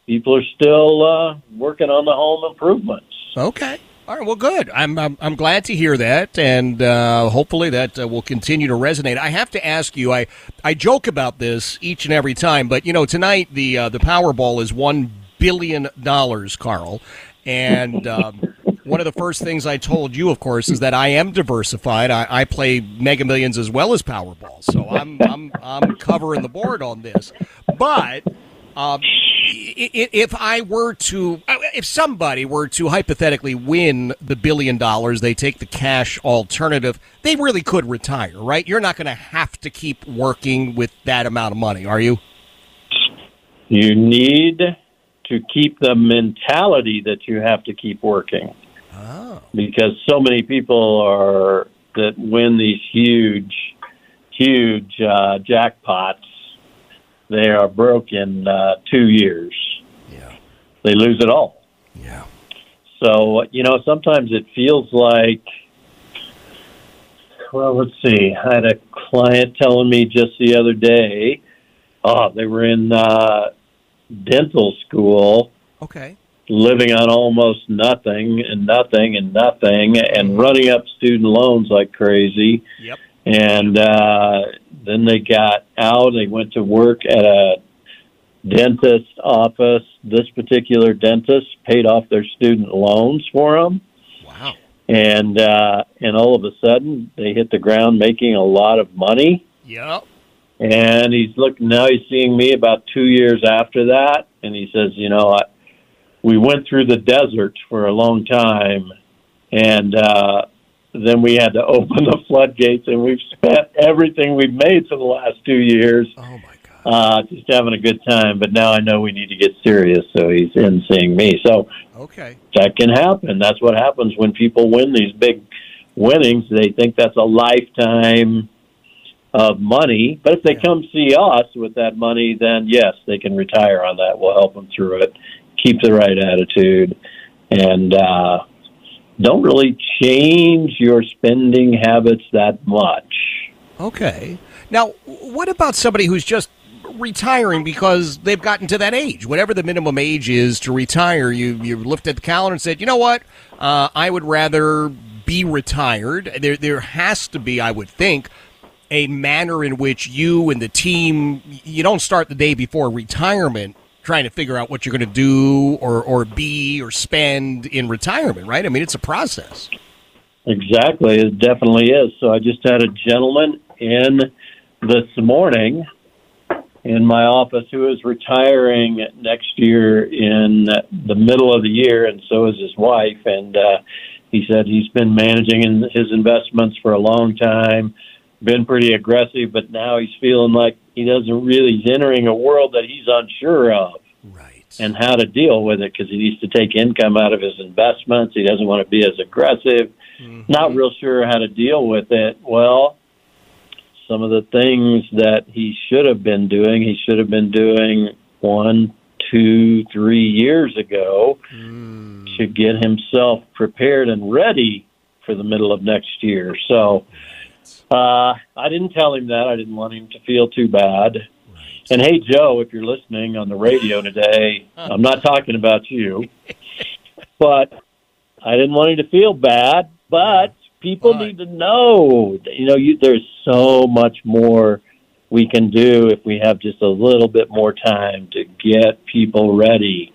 people are still uh, working on the home improvements. Okay. All right. Well, good. I'm I'm, I'm glad to hear that, and uh, hopefully that uh, will continue to resonate. I have to ask you. I I joke about this each and every time, but you know, tonight the uh, the Powerball is one billion dollars, Carl, and. Um, One of the first things I told you, of course, is that I am diversified. I, I play Mega Millions as well as Powerball, so I'm I'm I'm covering the board on this. But um, if I were to, uh, if somebody were to hypothetically win the billion dollars, they take the cash alternative, they really could retire, right? You're not going to have to keep working with that amount of money, are you? You need to keep the mentality that you have to keep working. Oh. Because so many people are that win these huge, huge uh, jackpots, they are broke in uh, two years. Yeah. They lose it all. Yeah. So, you know, sometimes it feels like, well, let's see. I had a client telling me just the other day, oh, they were in uh, dental school, Okay. living on almost nothing and nothing and nothing, and running up student loans like crazy. Yep. And uh, then they got out. They went to work at a dentist office. This particular dentist paid off their student loans for them Wow. and uh, and all of a sudden they hit the ground making a lot of money. Yep. And he's looking now. He's seeing me about two years after that, and he says, "You know, I, we went through the desert for a long time, and uh, then we had to open the floodgates, and we've spent everything we've made for the last two years." Oh my God. Uh, just having a good time, but now I know we need to get serious. So he's in seeing me. So Okay. that can happen. That's what happens when people win these big winnings. They think that's a lifetime of money. But if they Yeah. come see us with that money, then yes, they can retire on that. We'll help them through it. Keep the right attitude, and uh, don't really change your spending habits that much. Okay. Now, what about somebody who's just retiring because they've gotten to that age, whatever the minimum age is to retire? You you looked at the calendar and said, you know what, uh, I would rather be retired. There there has to be, I would think, a manner in which you and the team you don't start the day before retirement trying to figure out what you're going to do or or be or spend in retirement, right? I mean, it's a process. Exactly, it definitely is. So I just had a gentleman in this morning in my office who is retiring next year in the middle of the year, and so is his wife. And uh, he said he's been managing in his investments for a long time, been pretty aggressive, but now he's feeling like he doesn't really he's entering a world that he's unsure of Right. and how to deal with it because he needs to take income out of his investments. He doesn't want to be as aggressive. Mm-hmm. Not real sure how to deal with it. Well, some of the things that he should have been doing, he should have been doing one, two, three years ago mm. to get himself prepared and ready for the middle of next year. So uh, I didn't tell him that. I didn't want him to feel too bad. And hey, Joe, if you're listening on the radio today, I'm not talking about you, but I didn't want him to feel bad. But people But- need to know, you know, you, there's so much more we can do if we have just a little bit more time to get people ready.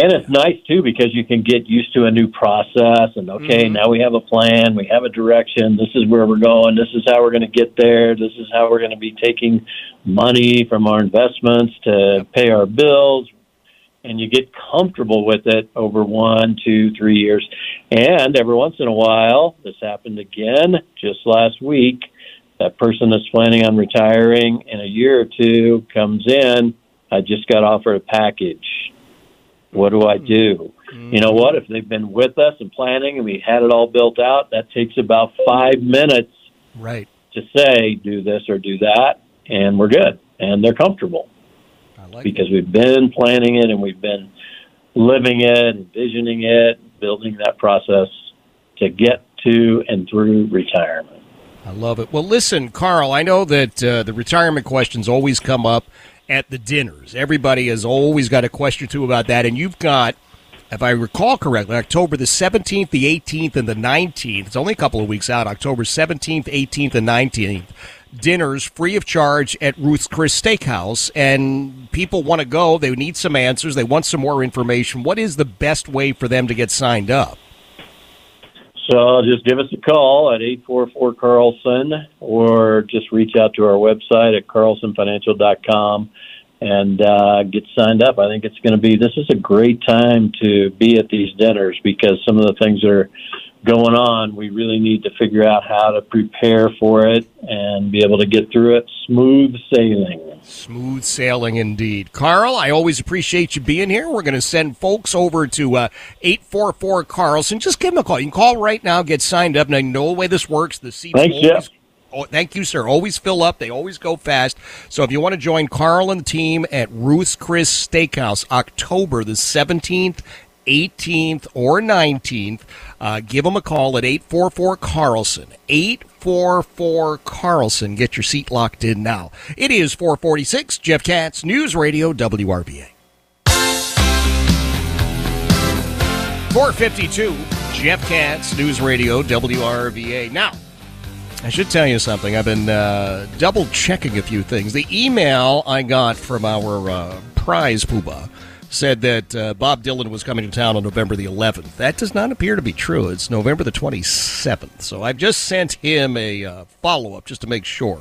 And it's nice too because you can get used to a new process and okay, mm-hmm. now we have a plan, we have a direction, this is where we're going, this is how we're going to get there, this is how we're going to be taking money from our investments to pay our bills. And you get comfortable with it over one, two, three years. And every once in a while, this happened again just last week. That person that's planning on retiring in a year or two comes in. I just got offered a package. What do I do? You know what? If they've been with us and planning and we had it all built out, that takes about five minutes Right. to say, do this or do that, and we're good. And they're comfortable I like because we've been planning it and we've been living it, envisioning it, building that process to get to and through retirement. I love it. Well, listen, Carl, I know that uh, the retirement questions always come up at the dinners. Everybody has always got a question or two about that, and you've got, if I recall correctly, October the 17th, the 18th, and the 19th. It's only a couple of weeks out, October 17th, 18th, and 19th. Dinners free of charge at Ruth's Chris Steakhouse, and people want to go. They need some answers. They want some more information. What is the best way for them to get signed up? So just give us a call at 844 Carlson or just reach out to our website at carlsonfinancial.com and uh, get signed up. I think it's going to be, this is a great time to be at these dinners because some of the things that are going on, we really need to figure out how to prepare for it and be able to get through it smooth sailing. Smooth sailing indeed. Carl, I always appreciate you being here. We're going to send folks over to uh, 844 Carlson. Just give them a call. You can call right now, get signed up. And I know the way this works. The seats Thanks, always, oh, thank you, sir. Always fill up. They always go fast. So if you want to join Carl and the team at Ruth's Chris Steakhouse, October the 17th, 18th, or 19th, uh, give them a call at 844 Carlson. 844 Carlson. Get your seat locked in now. It is 446 Jeff Katz, News Radio, WRVA. 452 Jeff Katz, News Radio, WRVA. Now, I should tell you something. I've been uh, double checking a few things. The email I got from our uh, prize poobah said that uh, Bob Dylan was coming to town on November the 11th. That does not appear to be true. It's November the 27th. So I've just sent him a uh, follow up just to make sure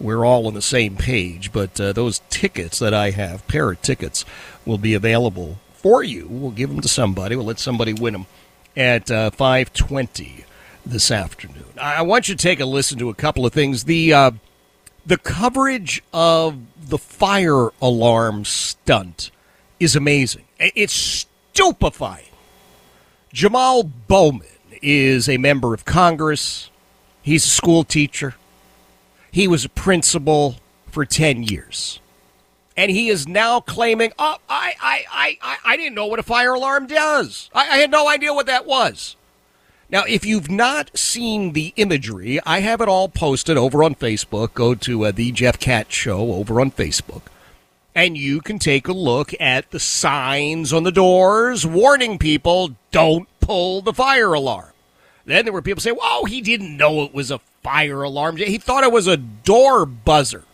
we're all on the same page. But uh, those tickets that I have, pair of tickets, will be available for you. We'll give them to somebody. We'll let somebody win them at uh, 520 this afternoon. I I want you to take a listen to a couple of things. The uh, the coverage of the fire alarm stunt is amazing. It's stupefying. Jamal Bowman is a member of Congress. He's a school teacher. He was a principal for 10 years. And he is now claiming, oh, I, I, I, I, didn't know what a fire alarm does. I, I had no idea what that was. Now, if you've not seen the imagery, I have it all posted over on Facebook. Go to uh, the Jeff Katz Show over on Facebook, and you can take a look at the signs on the doors warning people don't pull the fire alarm. Then there were people saying, "Oh, he didn't know it was a fire alarm. He thought it was a door buzzer."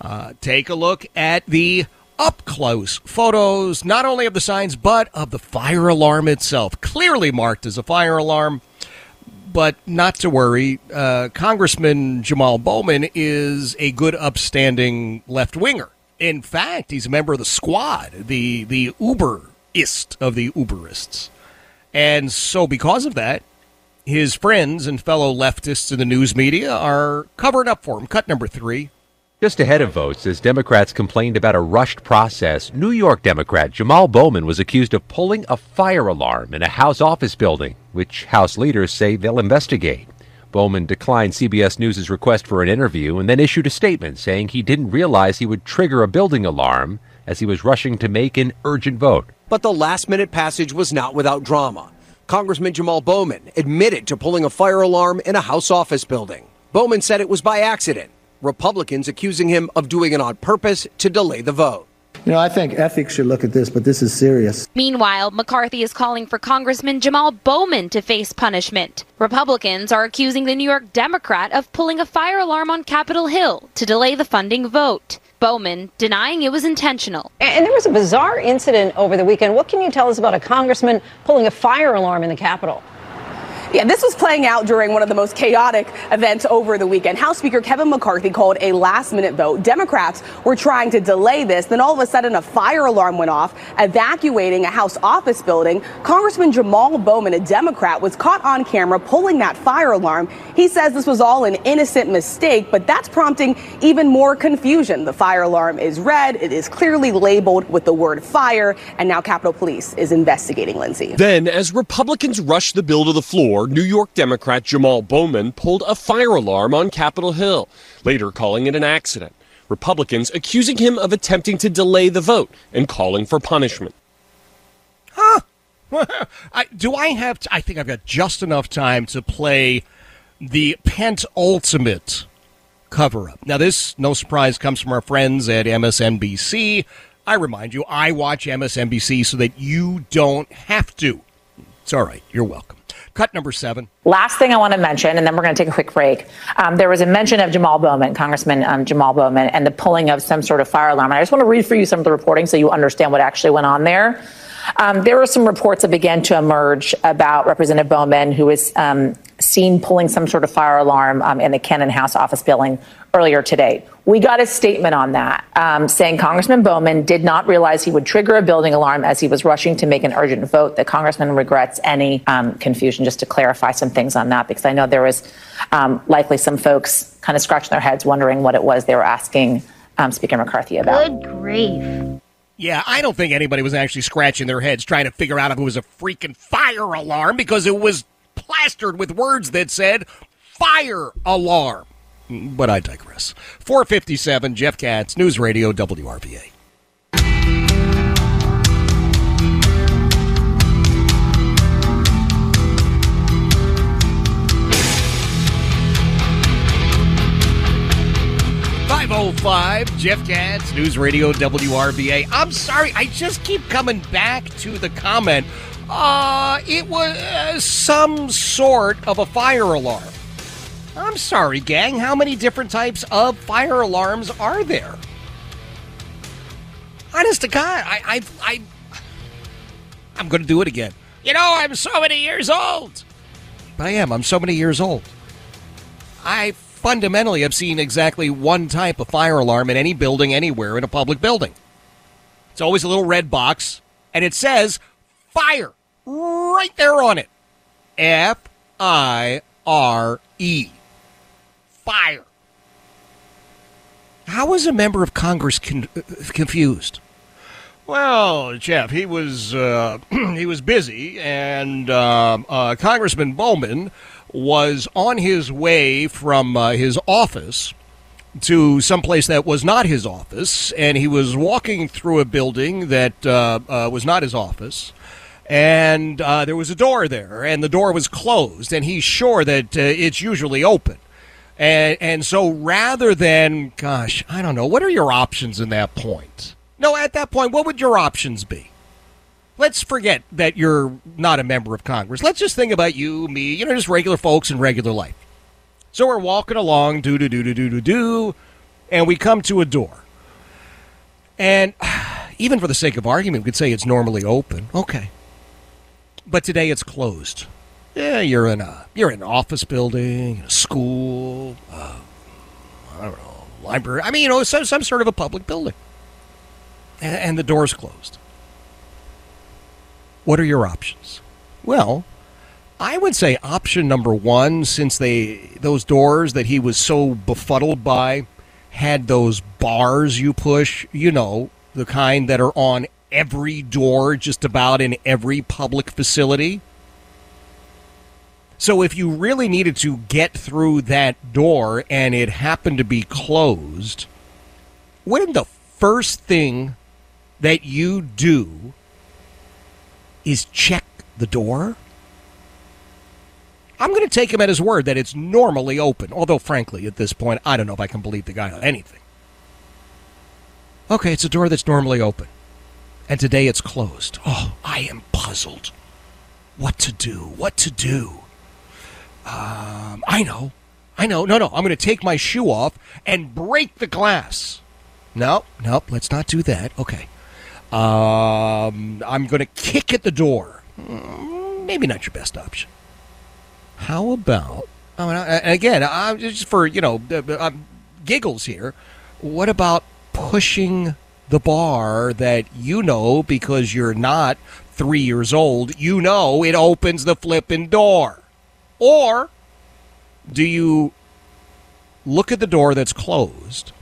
Uh, take a look at the up close photos, not only of the signs, but of the fire alarm itself. Clearly marked as a fire alarm. But not to worry, uh, Congressman Jamal Bowman is a good, upstanding left winger. In fact, he's a member of the squad, the, the Uberist of the Uberists. And so, because of that, his friends and fellow leftists in the news media are covering up for him. Cut number three. Just ahead of votes, as Democrats complained about a rushed process, New York Democrat Jamal Bowman was accused of pulling a fire alarm in a House office building, which House leaders say they'll investigate. Bowman declined CBS News' request for an interview and then issued a statement saying he didn't realize he would trigger a building alarm as he was rushing to make an urgent vote. But the last minute passage was not without drama. Congressman Jamal Bowman admitted to pulling a fire alarm in a House office building. Bowman said it was by accident. Republicans accusing him of doing it on purpose to delay the vote. You know, I think ethics should look at this, but this is serious. Meanwhile, McCarthy is calling for Congressman Jamal Bowman to face punishment. Republicans are accusing the New York Democrat of pulling a fire alarm on Capitol Hill to delay the funding vote. Bowman denying it was intentional. And there was a bizarre incident over the weekend. What can you tell us about a congressman pulling a fire alarm in the Capitol? Yeah, this was playing out during one of the most chaotic events over the weekend. House Speaker Kevin McCarthy called a last minute vote. Democrats were trying to delay this. Then all of a sudden, a fire alarm went off, evacuating a House office building. Congressman Jamal Bowman, a Democrat, was caught on camera pulling that fire alarm. He says this was all an innocent mistake, but that's prompting even more confusion. The fire alarm is red, it is clearly labeled with the word fire, and now Capitol Police is investigating Lindsay. Then, as Republicans rushed the bill to the floor, New York Democrat Jamal Bowman pulled a fire alarm on Capitol Hill, later calling it an accident. Republicans accusing him of attempting to delay the vote and calling for punishment. I, do I have? I think I've got just enough time to play the penultimate cover up. Now, this, no surprise, comes from our friends at MSNBC. I remind you, I watch MSNBC so that you don't have to. It's all right. You're welcome. Cut number seven. Last thing I want to mention, and then we're going to take a quick break. Um, there was a mention of Jamal Bowman, Congressman um, Jamal Bowman, and the pulling of some sort of fire alarm. And I just want to read for you some of the reporting so you understand what actually went on there. Um, there were some reports that began to emerge about Representative Bowman, who was um, seen pulling some sort of fire alarm um, in the Cannon House office building earlier today. We got a statement on that um, saying Congressman Bowman did not realize he would trigger a building alarm as he was rushing to make an urgent vote. The congressman regrets any um, confusion, just to clarify some things on that, because I know there was um, likely some folks kind of scratching their heads wondering what it was they were asking um, Speaker McCarthy about. Good grief. Yeah, I don't think anybody was actually scratching their heads trying to figure out if it was a freaking fire alarm because it was plastered with words that said fire alarm. But I digress. 457, Jeff Katz, News Radio, WRVA. Five oh five, Jeff Katz, News Radio WRVA. I'm sorry, I just keep coming back to the comment. Uh, it was uh, some sort of a fire alarm. I'm sorry, gang. How many different types of fire alarms are there? Honest to God, I, I, I, I'm going to do it again. You know, I'm so many years old. But I am. I'm so many years old. I fundamentally have seen exactly one type of fire alarm in any building anywhere in a public building. It's always a little red box, and it says fire right there on it. F I R E. Fire. How is a member of Congress con- uh, confused? Well, Jeff, he was uh, he was busy, and uh, uh, Congressman Bowman was on his way from uh, his office to someplace that was not his office, and he was walking through a building that uh, uh, was not his office. And uh, there was a door there, and the door was closed, and he's sure that uh, it's usually open. And, and so rather than, gosh, I don't know, what are your options in that point? No, at that point, what would your options be? Let's forget that you're not a member of Congress. Let's just think about you, me, you know, just regular folks in regular life. So we're walking along, do do do do do do do, and we come to a door. And even for the sake of argument, we could say it's normally open. Okay. But today it's closed. Yeah, you're in a you're in an office building, a school, uh, I don't know, library. I mean, you know, some some sort of a public building, and, and the door's closed. What are your options? Well, I would say option number one, since they those doors that he was so befuddled by had those bars you push, you know, the kind that are on every door, just about in every public facility. So if you really needed to get through that door and it happened to be closed, wouldn't the first thing that you do is check the door? I'm going to take him at his word that it's normally open, although, frankly, at this point, I don't know if I can believe the guy on anything. Okay, it's a door that's normally open, and today it's closed. Oh, I am puzzled. What to do? What to do? Um, I know. I know. No, no. I'm going to take my shoe off and break the glass. No, no, let's not do that. Okay. Um, I'm going to kick at the door. Mm, Maybe not your best option. How about? Oh, and again, I'm just for you know uh, uh, giggles here. What about pushing the bar that you know because you're not three years old? You know it opens the flipping door, or do you look at the door that's closed,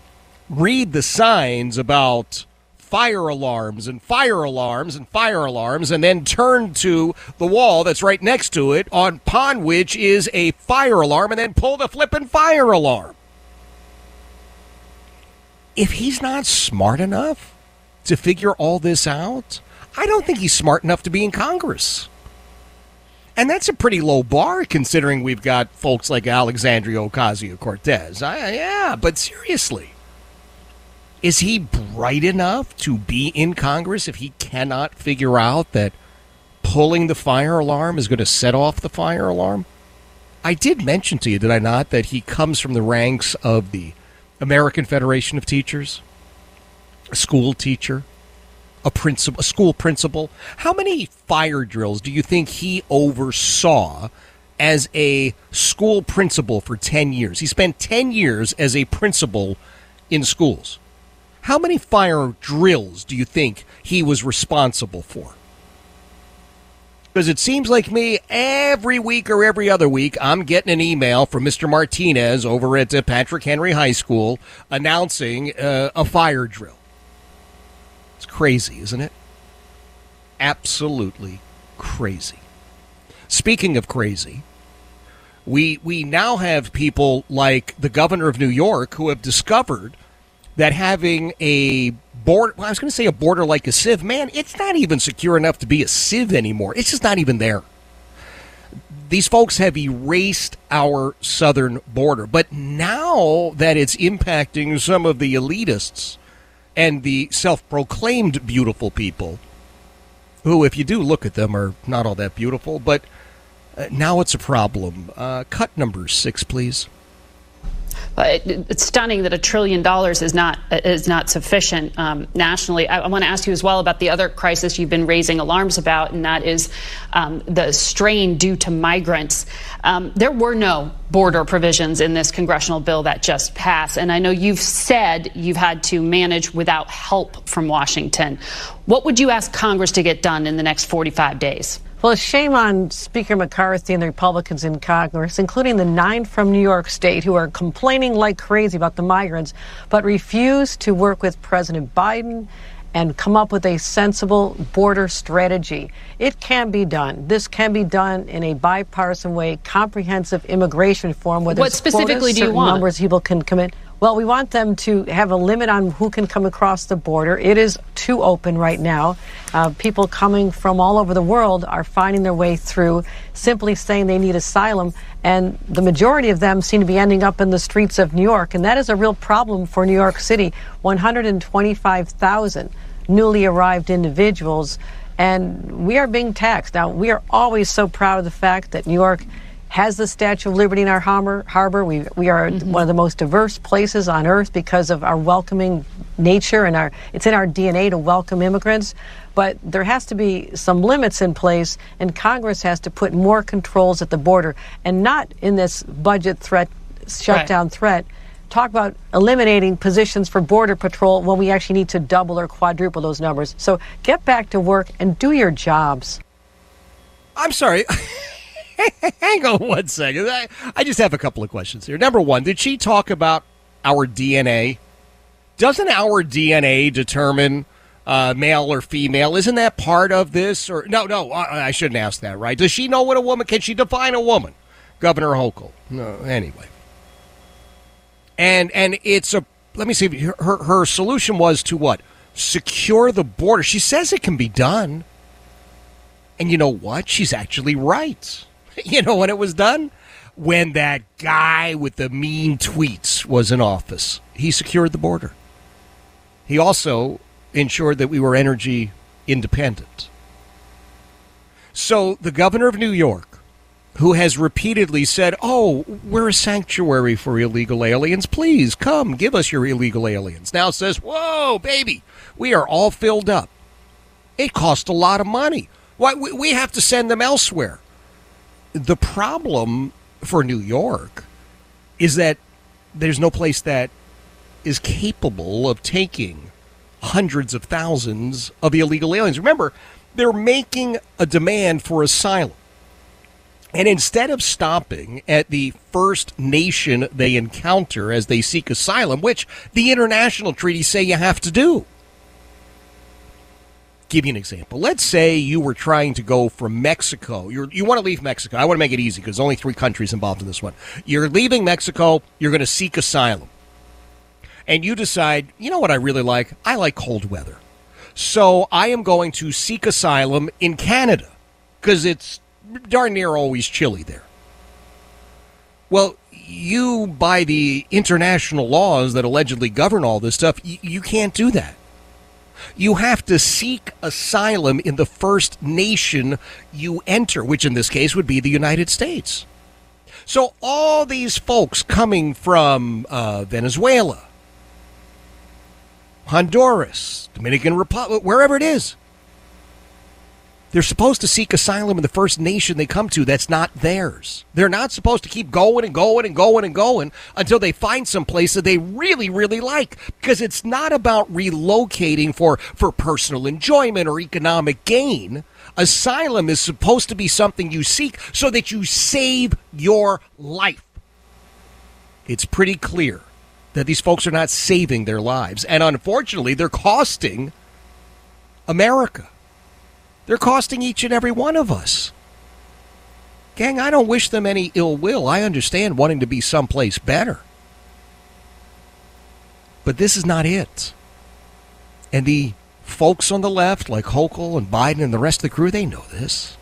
read the signs about fire alarms and fire alarms and fire alarms, and then turn to the wall that's right next to it, on upon which is a fire alarm, and then pull the flipping fire alarm. If he's not smart enough to figure all this out, I don't think he's smart enough to be in Congress. And that's a pretty low bar considering we've got folks like Alexandria Ocasio Cortez. Yeah, but seriously, is he bright enough to be in Congress if he cannot figure out that pulling the fire alarm is going to set off the fire alarm? I did mention to you, did I not, that he comes from the ranks of the American Federation of Teachers, a school teacher, a principal, a school principal. How many fire drills do you think he oversaw as a school principal for 10 years? He spent 10 years as a principal in schools. How many fire drills do you think he was responsible for? Because it seems like me every week or every other week, I'm getting an email from Mr. Martinez over at uh, Patrick Henry High School announcing uh, a fire drill. It's crazy, isn't it? Absolutely crazy. Speaking of crazy, we we now have people like the governor of New York who have discovered that having a border well, I was going to say a border like a sieve, man, it's not even secure enough to be a sieve anymore. It's just not even there. These folks have erased our southern border, but now that it's impacting some of the elitists and the self-proclaimed beautiful people, who, if you do look at them, are not all that beautiful, but uh, now it's a problem. Uh, cut number six, please. Uh, it's stunning that a trillion dollars is not is not sufficient um, nationally. I, I want to ask you as well about the other crisis you've been raising alarms about, and that is um, the strain due to migrants. Um, there were no border provisions in this congressional bill that just passed, and I know you've said you've had to manage without help from Washington. What would you ask Congress to get done in the next 45 days? Well, shame on Speaker McCarthy and the Republicans in Congress, including the nine from New York State who are complaining like crazy about the migrants, but refuse to work with President Biden and come up with a sensible border strategy. It can be done. This can be done in a bipartisan way, comprehensive immigration reform. Where what specifically do you want? Numbers people can come in. Well, we want them to have a limit on who can come across the border. It is too open right now. Uh, people coming from all over the world are finding their way through, simply saying they need asylum, and the majority of them seem to be ending up in the streets of New York, and that is a real problem for New York City. 125,000 newly arrived individuals, and we are being taxed. Now, we are always so proud of the fact that New York has the Statue of Liberty in our harbor. harbor. We, we are mm-hmm. one of the most diverse places on earth because of our welcoming nature and our it's in our DNA to welcome immigrants. But there has to be some limits in place, and Congress has to put more controls at the border, and not in this budget threat, shutdown right. threat. Talk about eliminating positions for Border Patrol when we actually need to double or quadruple those numbers. So get back to work and do your jobs. I'm sorry. Hang on one second. I, I just have a couple of questions here. Number one, did she talk about our DNA? Doesn't our DNA determine uh, male or female? Isn't that part of this? Or no, no, I, I shouldn't ask that. Right? Does she know what a woman? Can she define a woman? Governor Hochul. No. Anyway, and and it's a. Let me see. Her her solution was to what? Secure the border. She says it can be done. And you know what? She's actually right. you know when it was done? When that guy with the mean tweets was in office. He secured the border. He also ensured that we were energy independent. So the governor of New York, who has repeatedly said, Oh, we're a sanctuary for illegal aliens. Please come, give us your illegal aliens. Now says, Whoa, baby, we are all filled up. It costs a lot of money. Why, we have to send them elsewhere the problem for New York is that there's no place that is capable of taking hundreds of thousands of illegal aliens. Remember, they're making a demand for asylum. And instead of stopping at the first nation they encounter as they seek asylum, which the international treaties say you have to do, give you an example. Let's say you were trying to go from Mexico. You're, you want to leave Mexico. I want to make it easy because only three countries involved in this one. You're leaving Mexico. You're going to seek asylum. And you decide, you know what I really like? I like cold weather. So I am going to seek asylum in Canada because it's darn near always chilly there. Well, you, by the international laws that allegedly govern all this stuff, you can't do that you have to seek asylum in the first nation you enter, which in this case would be the United States. So all these folks coming from uh, Venezuela, Honduras, Dominican Republic, wherever it is, They're supposed to seek asylum in the first nation they come to that's not theirs. They're not supposed to keep going and going and going and going until they find some place that they really, really like. Because it's not about relocating for, for personal enjoyment or economic gain. Asylum is supposed to be something you seek so that you save your life. It's pretty clear that these folks are not saving their lives. And unfortunately, they're costing America. They're costing each and every one of us. Gang, I don't wish them any ill will. I understand wanting to be someplace better. But this is not it. And the folks on the left, like Hochul and Biden and the rest of the crew, they know this.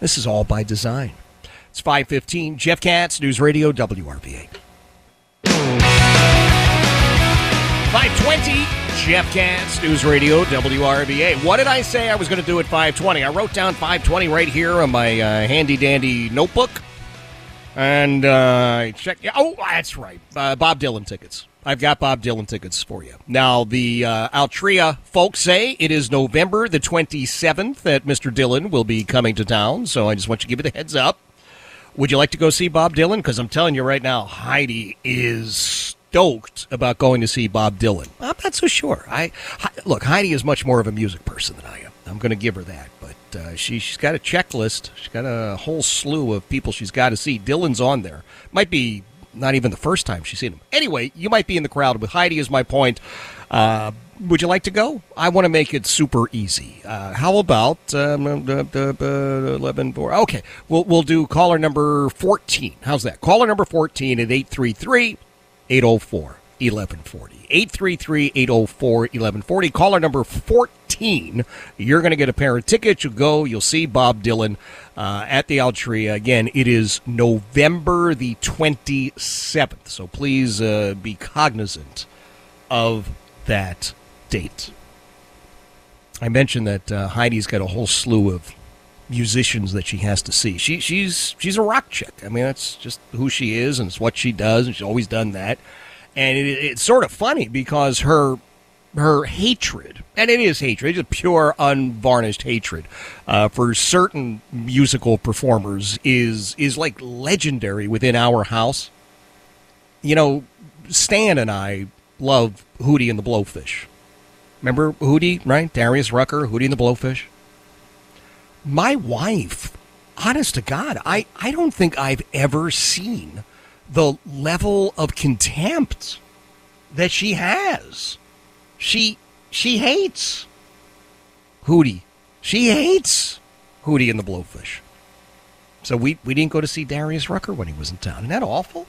This is all by design. It's 515. Jeff Katz, News Radio, WRVA. 520. Jeff Katz, News Radio, WRVA. What did I say I was going to do at 520? I wrote down 520 right here on my uh, handy dandy notebook. And uh, I checked. Oh, that's right. Uh, Bob Dylan tickets. I've got Bob Dylan tickets for you. Now, the uh, Altria folks say it is November the 27th that Mr. Dylan will be coming to town. So I just want you to give it a heads up. Would you like to go see Bob Dylan? Because I'm telling you right now, Heidi is stoked about going to see Bob Dylan. I'm not so sure. I look, Heidi is much more of a music person than I am. I'm going to give her that, but uh, she, she's got a checklist. She's got a whole slew of people she's got to see. Dylan's on there. Might be not even the first time she's seen him. Anyway, you might be in the crowd with Heidi. Is my point. Uh, would you like to go? I want to make it super easy. Uh, how about um, uh, uh, uh, eleven four? Okay, we'll we'll do caller number fourteen. How's that? Caller number fourteen at eight three three 804 1140. 833 804 1140. Caller number 14. You're going to get a pair of tickets. You'll go, you'll see Bob Dylan uh, at the Altria. Again, it is November the 27th. So please uh, be cognizant of that date. I mentioned that uh, Heidi's got a whole slew of musicians that she has to see. She she's she's a rock chick. I mean, that's just who she is, and it's what she does, and she's always done that. And it, it's sort of funny because her her hatred, and it is hatred, it's pure, unvarnished hatred uh, for certain musical performers is is like legendary within our house. You know, Stan and I love Hootie and the Blowfish. Remember Hootie, right? Darius Rucker, Hootie and the Blowfish my wife, honest to God, I, I don't think I've ever seen the level of contempt that she has. She she hates Hootie. She hates Hootie and the Blowfish. So we, we didn't go to see Darius Rucker when he was in town. Isn't that awful?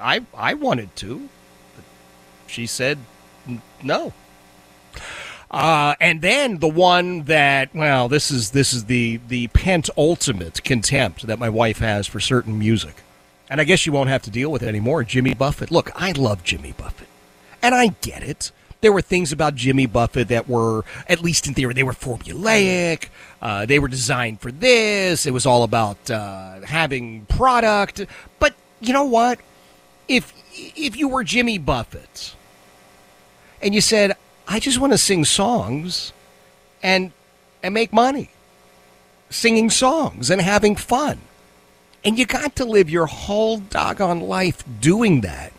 I I wanted to, but she said no. Uh, and then the one that well, this is this is the the ultimate contempt that my wife has for certain music, and I guess you won't have to deal with it anymore. Jimmy Buffett. Look, I love Jimmy Buffett, and I get it. There were things about Jimmy Buffett that were, at least in theory, they were formulaic. Uh, they were designed for this. It was all about uh, having product. But you know what? If if you were Jimmy Buffett and you said, I just want to sing songs and and make money. Singing songs and having fun. And you got to live your whole doggone life doing that.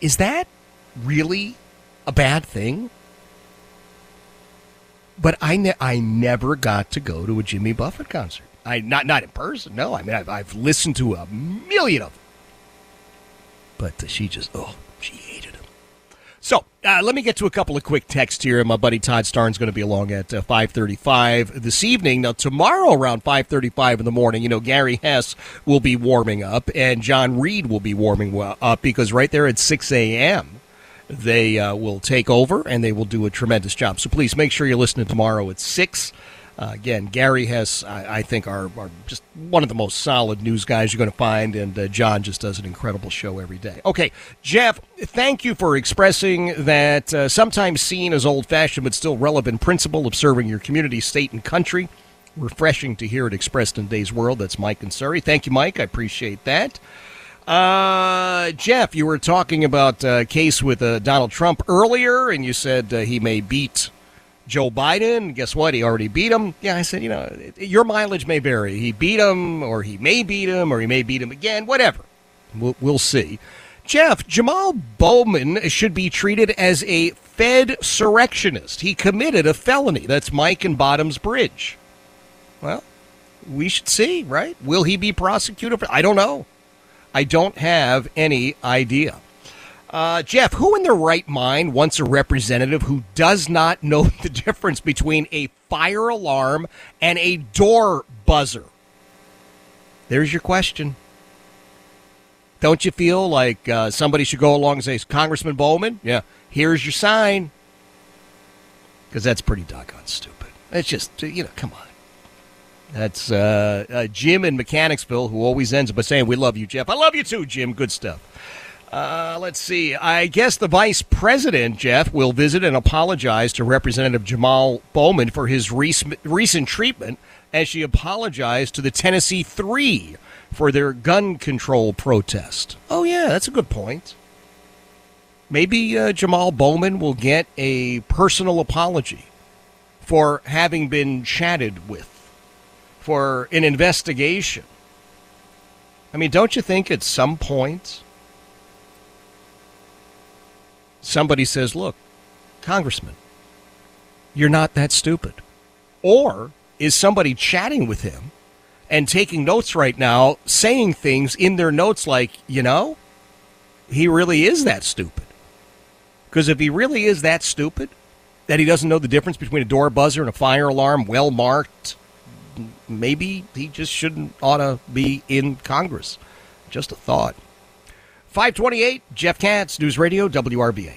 Is that really a bad thing? But I, ne- I never got to go to a Jimmy Buffett concert. I not not in person. No, I mean I've, I've listened to a million of them. But she just oh she hated. So uh, let me get to a couple of quick texts here. My buddy Todd Starnes going to be along at uh, 5:35 this evening. Now tomorrow around 5:35 in the morning, you know Gary Hess will be warming up, and John Reid will be warming up because right there at 6 a.m. they uh, will take over and they will do a tremendous job. So please make sure you're listening tomorrow at six. Uh, again, Gary Hess, I, I think, are, are, just one of the most solid news guys you're going to find, and uh, John just does an incredible show every day. Okay, Jeff, thank you for expressing that uh, sometimes seen as old fashioned but still relevant principle of serving your community, state, and country. Refreshing to hear it expressed in today's world. That's Mike and Surrey. Thank you, Mike. I appreciate that. Uh, Jeff, you were talking about a case with uh, Donald Trump earlier, and you said uh, he may beat Joe Biden, guess what? He already beat him. Yeah, I said, you know, your mileage may vary. He beat him, or he may beat him, or he may beat him again, whatever. We'll, we'll see. Jeff, Jamal Bowman should be treated as a Fed surrectionist. He committed a felony. That's Mike and Bottoms Bridge. Well, we should see, right? Will he be prosecuted? For, I don't know. I don't have any idea. Uh, Jeff, who in their right mind wants a representative who does not know the difference between a fire alarm and a door buzzer? There's your question. Don't you feel like uh, somebody should go along and say, Congressman Bowman, yeah, here's your sign? Because that's pretty doggone stupid. It's just, you know, come on. That's uh, uh, Jim in Mechanicsville, who always ends up by saying, We love you, Jeff. I love you too, Jim. Good stuff. Uh, let's see. I guess the vice president, Jeff, will visit and apologize to Representative Jamal Bowman for his rec- recent treatment as she apologized to the Tennessee Three for their gun control protest. Oh, yeah, that's a good point. Maybe uh, Jamal Bowman will get a personal apology for having been chatted with, for an investigation. I mean, don't you think at some point somebody says, look, Congressman, you're not that stupid? Or is somebody chatting with him and taking notes right now, saying things in their notes like, you know, he really is that stupid? Because if he really is that stupid, that he doesn't know the difference between a door buzzer and a fire alarm well marked, maybe he just shouldn't ought to be in Congress. Just a thought. 528, Jeff Katz, News Radio, WRVA.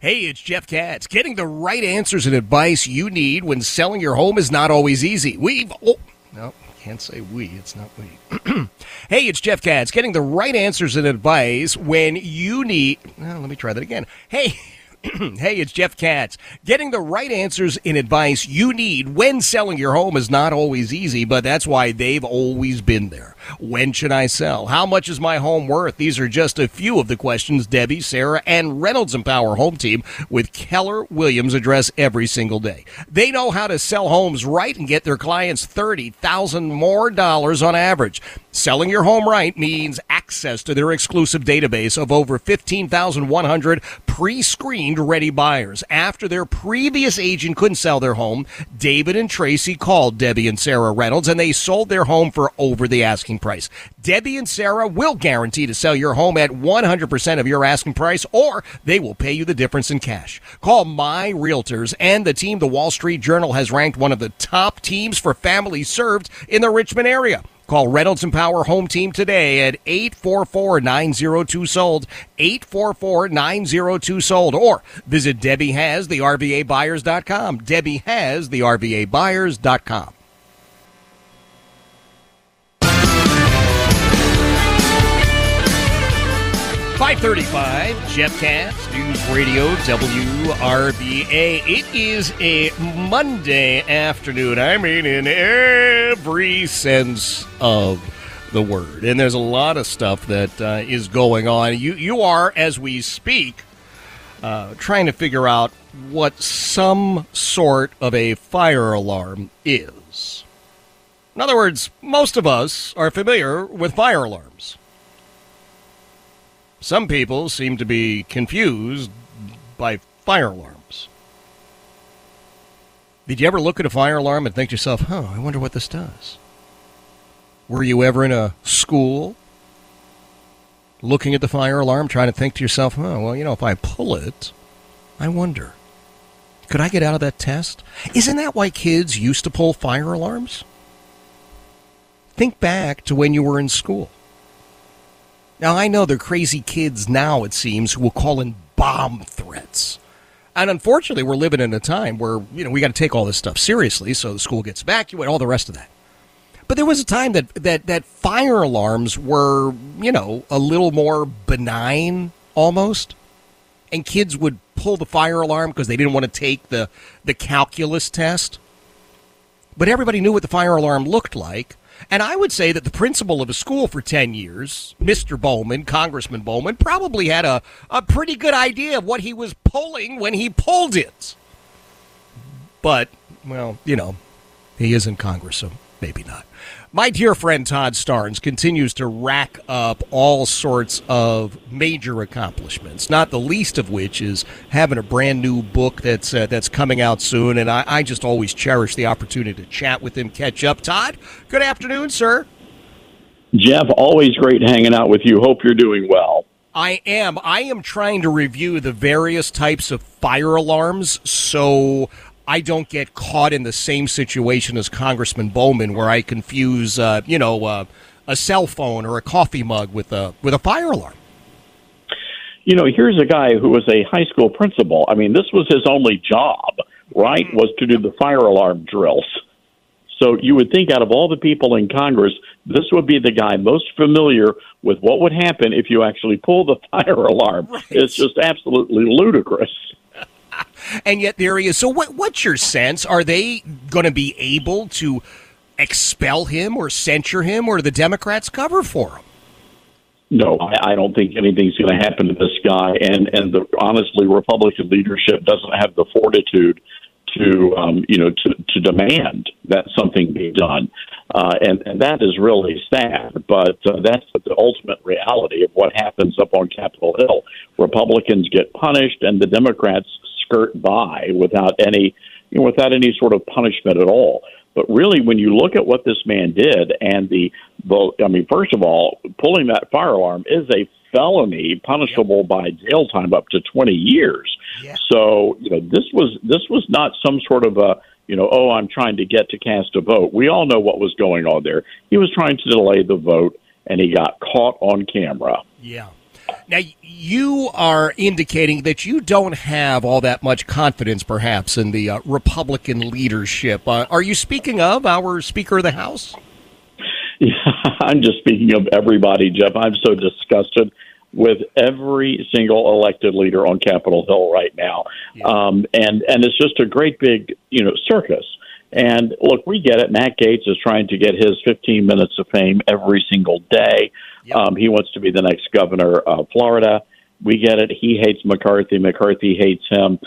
Hey, it's Jeff Katz. Getting the right answers and advice you need when selling your home is not always easy. We've. Oh, no, can't say we. It's not we. hey, it's Jeff Katz. Getting the right answers and advice when you need. Let me try that again. Hey. hey, it's Jeff Katz. Getting the right answers and advice you need when selling your home is not always easy, but that's why they've always been there. When should I sell? How much is my home worth? These are just a few of the questions Debbie, Sarah, and Reynolds Empower Home Team with Keller Williams address every single day. They know how to sell homes right and get their clients 30,000 more dollars on average. Selling your home right means access to their exclusive database of over 15,100 pre-screened ready buyers. After their previous agent couldn't sell their home, David and Tracy called Debbie and Sarah Reynolds and they sold their home for over the asking asking price. Debbie and Sarah will guarantee to sell your home at 100% of your asking price, or they will pay you the difference in cash. Call My Realtors and the team the Wall Street Journal has ranked one of the top teams for families served in the Richmond area. Call Reynolds Empower Home Team today at 844-902-SOLD, 844-902-SOLD, or visit Debbie Has, the RVA Debbie Has, the RVA 535, Jeff Katz, News Radio, WRVA. It is a Monday afternoon. I mean, in every sense of the word. And there's a lot of stuff that uh, is going on. You, you are, as we speak, uh, trying to figure out what some sort of a fire alarm is. In other words, most of us are familiar with fire alarms. Some people seem to be confused by fire alarms. Did you ever look at a fire alarm and think to yourself, huh, I wonder what this does? Were you ever in a school looking at the fire alarm, trying to think to yourself, oh, well, you know, if I pull it, I wonder, could I get out of that test? Isn't that why kids used to pull fire alarms? Think back to when you were in school. Now, I know they're crazy kids now, it seems, who will call in bomb threats. And unfortunately, we're living in a time where, you know, we got to take all this stuff seriously, so the school gets evacuated, all the rest of that. But there was a time that, that, that fire alarms were, you know, a little more benign almost. And kids would pull the fire alarm because they didn't want to take the, the calculus test. But everybody knew what the fire alarm looked like And I would say that the principal of a school for 10 years, Mr. Bowman, Congressman Bowman, probably had a, a pretty good idea of what he was pulling when he pulled it. But, well, you know, he is in Congress, so maybe not. My dear friend Todd Starnes continues to rack up all sorts of major accomplishments, not the least of which is having a brand new book that's uh, that's coming out soon. And I, I just always cherish the opportunity to chat with him, catch up. Todd, good afternoon, sir. Jeff, always great hanging out with you. Hope you're doing well. I am. I am trying to review the various types of fire alarms so I don't get caught in the same situation as Congressman Bowman, where I confuse, uh, you know, uh, a cell phone or a coffee mug with a with a fire alarm. You know, here's a guy who was a high school principal. I mean, this was his only job, right? Was to do the fire alarm drills. So you would think, out of all the people in Congress, this would be the guy most familiar with what would happen if you actually pull the fire alarm. Right. It's just absolutely ludicrous and yet there he is. So, what, what's your sense? Are they going to be able to expel him or censure him, or the Democrats cover for him? No, I, I don't think anything's going to happen to this guy. And and the, honestly, Republican leadership doesn't have the fortitude to um, you know to, to demand that something be done, uh, and and that is really sad. But uh, that's the ultimate reality of what happens up on Capitol Hill. Republicans get punished, and the Democrats skirt by without any you know, without any sort of punishment at all. But really, when you look at what this man did, and the, the I mean, first of all, pulling that fire alarm is a felony punishable by jail time up to 20 years. Yeah. So, you know, this was this was not some sort of a, you know, oh, I'm trying to get to cast a vote. We all know what was going on there. He was trying to delay the vote and he got caught on camera. Yeah. Now, you are indicating that you don't have all that much confidence, perhaps, in the uh, Republican leadership. Uh, are you speaking of our Speaker of the House? Yeah, I'm just speaking of everybody, Jeff. I'm so disgusted with every single elected leader on Capitol Hill right now, yeah. um, and and it's just a great big you know circus. And look, we get it. Matt Gaetz is trying to get his 15 minutes of fame every single day. Yep. Um, he wants to be the next governor of Florida. We get it. He hates McCarthy. McCarthy hates him.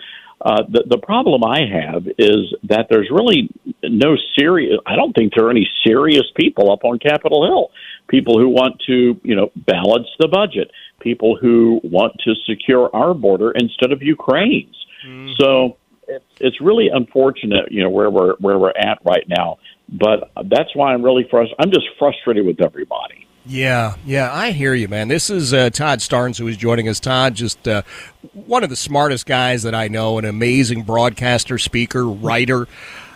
Uh, the the problem I have is that there's really no serious. I don't think there are any serious people up on Capitol Hill. People who want to, you know, balance the budget. People who want to secure our border instead of Ukraine's. Mm-hmm. So it's really unfortunate, you know, where we're where we're at right now. But that's why I'm really frustrated. I'm just frustrated with everybody. Yeah, yeah, I hear you, man. This is uh, Todd Starnes who is joining us. Todd, just uh, one of the smartest guys that I know, an amazing broadcaster, speaker, writer.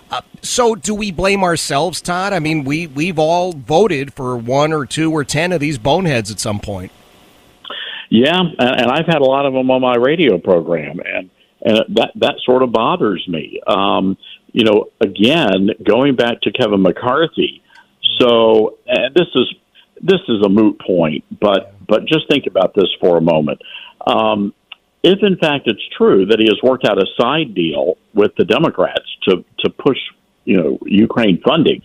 Uh, so, do we blame ourselves, Todd? I mean, we we've all voted for one or two or ten of these boneheads at some point. Yeah, and I've had a lot of them on my radio program, and and that that sort of bothers me. Um, you know, again, going back to Kevin McCarthy. So, and this is this is a moot point, but but just think about this for a moment. Um, if in fact it's true that he has worked out a side deal with the Democrats to to push you know Ukraine funding,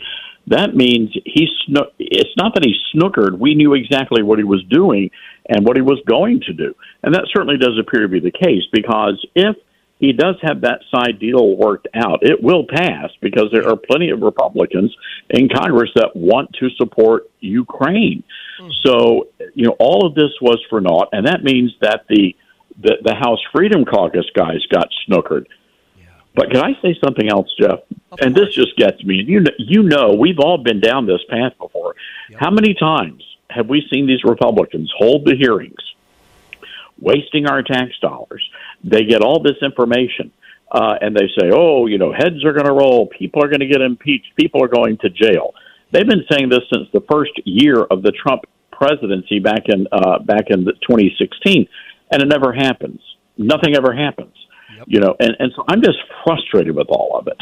that means he sno- it's not that he snookered. We knew exactly what he was doing and what he was going to do, and that certainly does appear to be the case because if he does have that side deal worked out. It will pass because there are plenty of Republicans in Congress that want to support Ukraine. Mm. So, you know, all of this was for naught, and that means that the the, the House Freedom Caucus guys got snookered. Yeah. But can I say something else, Jeff? Of and course. this just gets me. You know, you know, we've all been down this path before. Yep. How many times have we seen these Republicans hold the hearings? wasting our tax dollars. They get all this information. Uh, and they say, oh, you know, heads are going to roll, people are going to get impeached, people are going to jail. They've been saying this since the first year of the Trump presidency back in uh, back in 2016, and it never happens. Nothing ever happens. Yep. You know, and, and so I'm just frustrated with all of it.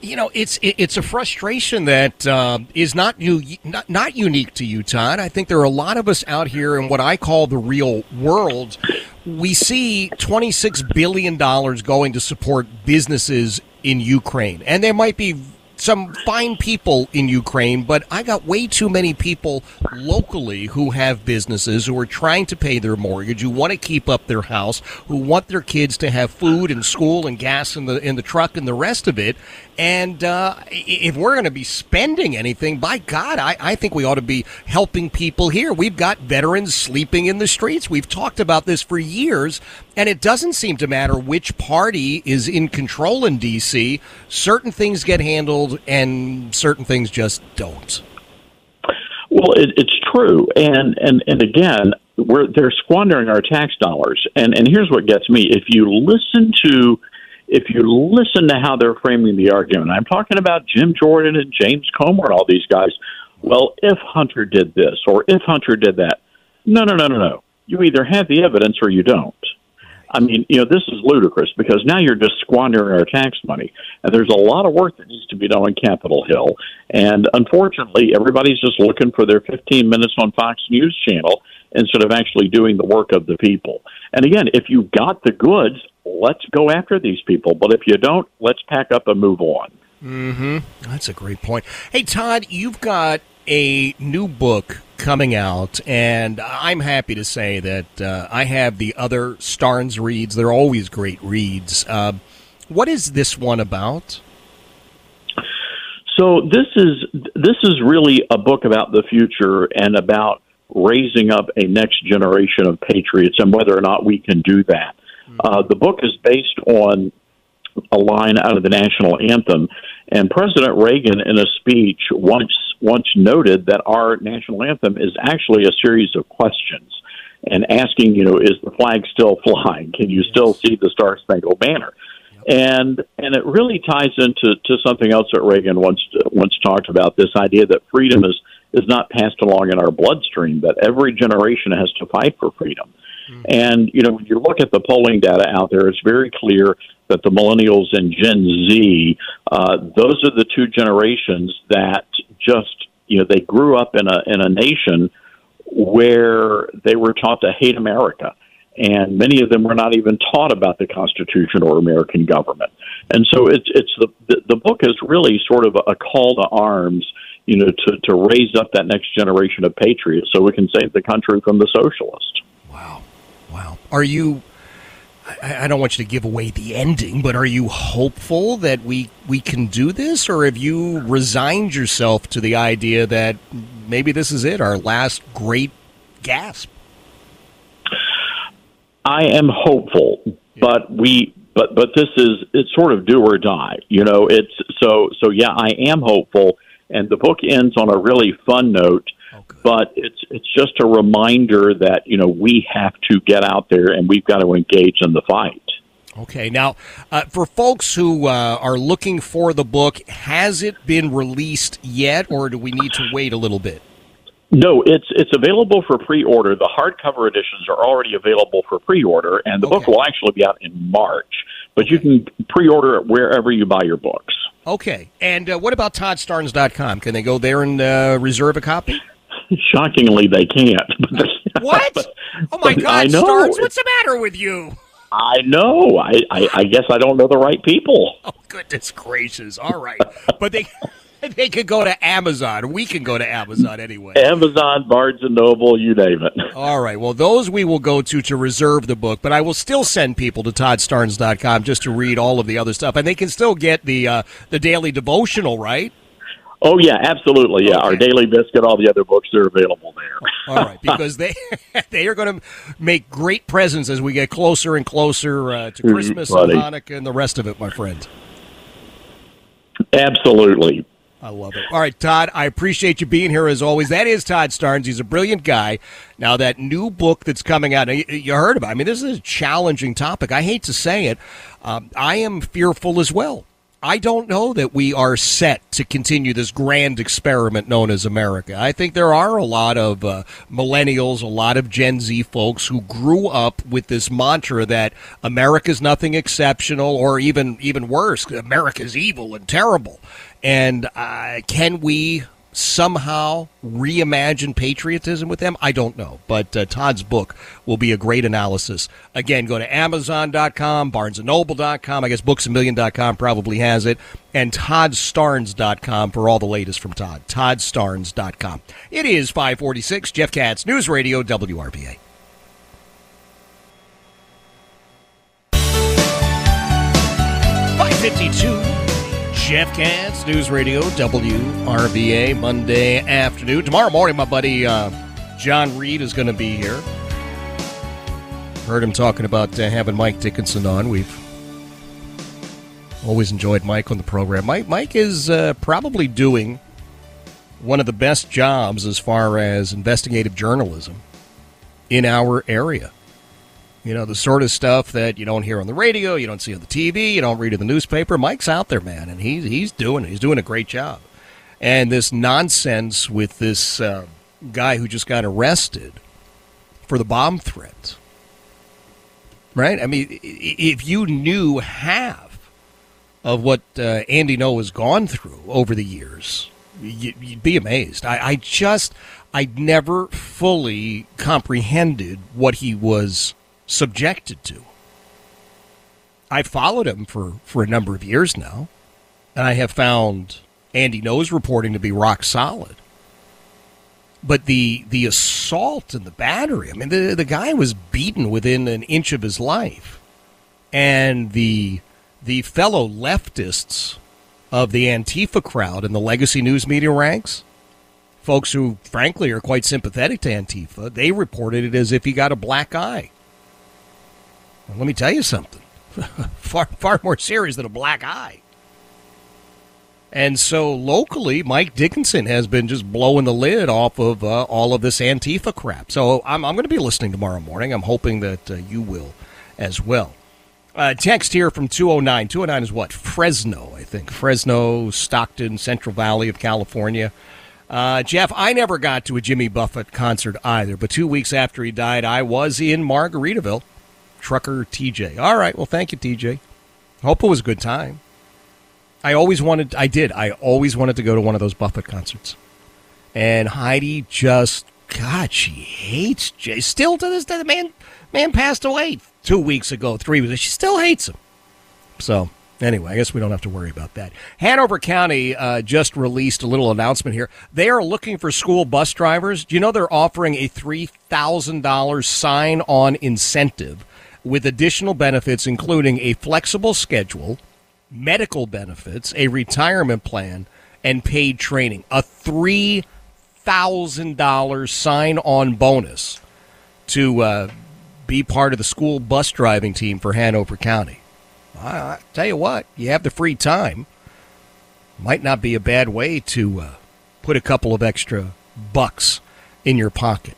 You know, it's it's a frustration that uh, is not you not, not unique to you, Todd. I think there are a lot of us out here in what I call the real world. We see twenty six billion dollars going to support businesses in Ukraine, and there might be some fine people in Ukraine, but I got way too many people locally who have businesses who are trying to pay their mortgage, who want to keep up their house, who want their kids to have food and school and gas in the in the truck and the rest of it. And uh, if we're going to be spending anything, by God, I, I think we ought to be helping people here. We've got veterans sleeping in the streets. We've talked about this for years, and it doesn't seem to matter which party is in control in D.C. Certain things get handled, and certain things just don't. Well, it, it's true, and and and again, we're they're squandering our tax dollars. And and here's what gets me: if you listen to if you listen to how they're framing the argument, I'm talking about Jim Jordan and James Comer and all these guys. Well, if Hunter did this or if Hunter did that, no, no, no, no, no. You either have the evidence or you don't. I mean, you know, this is ludicrous because now you're just squandering our tax money. And there's a lot of work that needs to be done on Capitol Hill. And unfortunately, everybody's just looking for their 15 minutes on Fox News channel instead of actually doing the work of the people. And again, if you've got the goods, let's go after these people. But if you don't, let's pack up and move on. Mm-hmm. That's a great point. Hey, Todd, you've got a new book coming out, and I'm happy to say that uh, I have the other Starnes reads. They're always great reads. Uh, what is this one about? So this is this is really a book about the future and about raising up a next generation of patriots and whether or not we can do that. Uh, the book is based on a line out of the national anthem, and President Reagan, in a speech, once once noted that our national anthem is actually a series of questions and asking, you know, is the flag still flying? Can you still see the Star Spangled Banner? And and it really ties into to something else that Reagan once once talked about this idea that freedom is is not passed along in our bloodstream, that every generation has to fight for freedom. And, you know, when you look at the polling data out there, it's very clear that the millennials and Gen Z, uh, those are the two generations that just, you know, they grew up in a, in a nation where they were taught to hate America. And many of them were not even taught about the Constitution or American government. And so it's, it's the, the, the book is really sort of a call to arms you know, to, to raise up that next generation of patriots so we can save the country from the socialists. Wow. Wow. Are you? I, I don't want you to give away the ending, but are you hopeful that we we can do this, or have you resigned yourself to the idea that maybe this is it, our last great gasp? I am hopeful, but we but but this is it's sort of do or die. You know, it's so so yeah, I am hopeful and the book ends on a really fun note. But it's it's just a reminder that you know we have to get out there and we've got to engage in the fight. Okay, now uh, for folks who uh, are looking for the book, has it been released yet, or do we need to wait a little bit? No, it's it's available for pre-order. The hardcover editions are already available for pre-order, and the okay. book will actually be out in March. But you can pre-order it wherever you buy your books. Okay, and uh, what about ToddStarnes.com? Can they go there and uh, reserve a copy? Shockingly, they can't. what? But, oh my God, I know. Starnes, what's the matter with you? I know. I, I, I guess I don't know the right people. Oh goodness gracious! All right, but they they could go to Amazon. We can go to Amazon anyway. Amazon, Barnes and Noble, you name it. All right. Well, those we will go to to reserve the book, but I will still send people to ToddStarnes.com just to read all of the other stuff, and they can still get the uh, the daily devotional, right? Oh yeah, absolutely. Yeah, okay. our daily biscuit, all the other books are available there. all right, because they they are going to make great presents as we get closer and closer uh, to Christmas and Hanukkah and the rest of it, my friend. Absolutely. I love it. All right, Todd, I appreciate you being here as always. That is Todd Starnes. He's a brilliant guy. Now, that new book that's coming out, you heard about. it. I mean, this is a challenging topic. I hate to say it. Um, I am fearful as well. I don't know that we are set to continue this grand experiment known as America. I think there are a lot of uh, millennials, a lot of Gen Z folks who grew up with this mantra that America's nothing exceptional, or even even worse, America's evil and terrible. And uh, can we somehow reimagine patriotism with them? I don't know. But uh, Todd's book will be a great analysis. Again, go to Amazon.com, BarnesandNoble.com. I guess BooksAMillion.com probably has it. And ToddStarnes.com for all the latest from Todd. ToddStarnes.com. It is 546, Jeff Katz, News Radio, WRVA. Five fifty-two. Jeff Katz, News Radio, WRVA, Monday afternoon. Tomorrow morning, my buddy uh, John Reid is going to be here. Heard him talking about uh, having Mike Dickinson on. We've always enjoyed Mike on the program. Mike, Mike is uh, probably doing one of the best jobs as far as investigative journalism in our area. You know, the sort of stuff that you don't hear on the radio, you don't see on the TV, you don't read in the newspaper. Mike's out there, man, and he's he's doing. He's doing a great job. And this nonsense with this uh, guy who just got arrested for the bomb threat, right? I mean, if you knew half of what uh, Andy Ngo has gone through over the years, you'd be amazed. I, I just, I never fully comprehended what he was subjected to. I followed him for, for a number of years now, and I have found Andy Ngo's reporting to be rock solid. But the the assault and the battery, I mean, the, the guy was beaten within an inch of his life. And the the fellow leftists of the Antifa crowd in the legacy news media ranks, folks who frankly are quite sympathetic to Antifa, they reported it as if he got a black eye. Let me tell you something. far far more serious than a black eye. And so locally, Mike Dickinson has been just blowing the lid off of uh, all of this Antifa crap. So I'm, I'm going to be listening tomorrow morning. I'm hoping that uh, you will as well. Uh, text here from 209. 209 is what? Fresno, I think. Fresno, Stockton, Central Valley of California. Uh, Jeff, I never got to a Jimmy Buffett concert either, but two weeks after he died, I was in Margaritaville. Trucker TJ. All right. Well, thank you, TJ. Hope it was a good time. I always wanted, I did, I always wanted to go to one of those Buffett concerts. And Heidi just, God, she hates Jay. Still to this day, the man, man passed away two weeks ago, three weeks. She still hates him. So, anyway, I guess we don't have to worry about that. Hanover County uh, just released a little announcement here. They are looking for school bus drivers. Do you know they're offering a $3,000 sign on incentive with additional benefits, including a flexible schedule, medical benefits, a retirement plan, and paid training. A $3,000 sign on bonus to uh, be part of the school bus driving team for Hanover County. I, I, tell you what, you have the free time. Might not be a bad way to uh, put a couple of extra bucks in your pocket.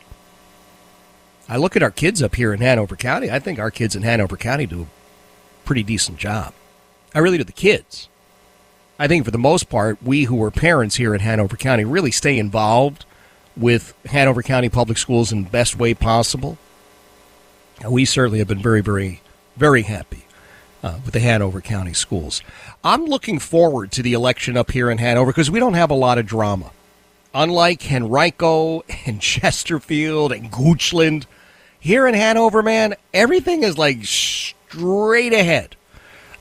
I look at our kids up here in Hanover County. I think our kids in Hanover County do a pretty decent job. I really do. The kids. I think for the most part, we who are parents here in Hanover County really stay involved with Hanover County Public Schools in the best way possible. We certainly have been very, very, very happy uh, with the Hanover County schools. I'm looking forward to the election up here in Hanover because we don't have a lot of drama. Unlike Henrico and Chesterfield and Goochland, here in Hanover, man, everything is like straight ahead.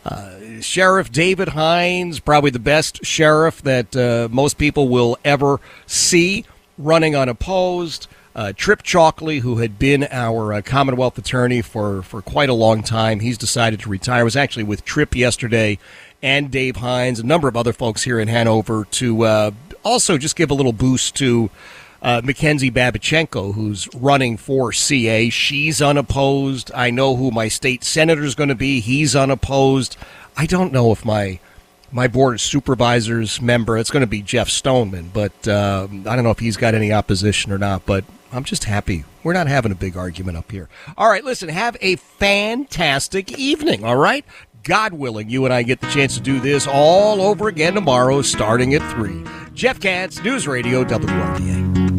Uh, sheriff David Hines, probably the best sheriff that uh, most people will ever see, running unopposed. Uh, Trip Chalkley, who had been our uh, Commonwealth attorney for, for quite a long time, he's decided to retire. I was actually with Trip yesterday and Dave Hines, a number of other folks here in Hanover, to uh, also just give a little boost to uh, Mackenzie Babichenko, who's running for CA. She's unopposed. I know who my state senator is going to be. He's unopposed. I don't know if my my board of supervisors member, it's going to be Jeff Stoneman, but uh, I don't know if he's got any opposition or not. But I'm just happy we're not having a big argument up here. All right, listen, have a fantastic evening. All right. God willing, you and I get the chance to do this all over again tomorrow, starting at 3. Jeff Katz, News Radio, WRVA.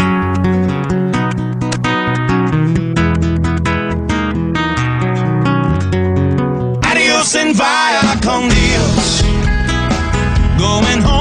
Going home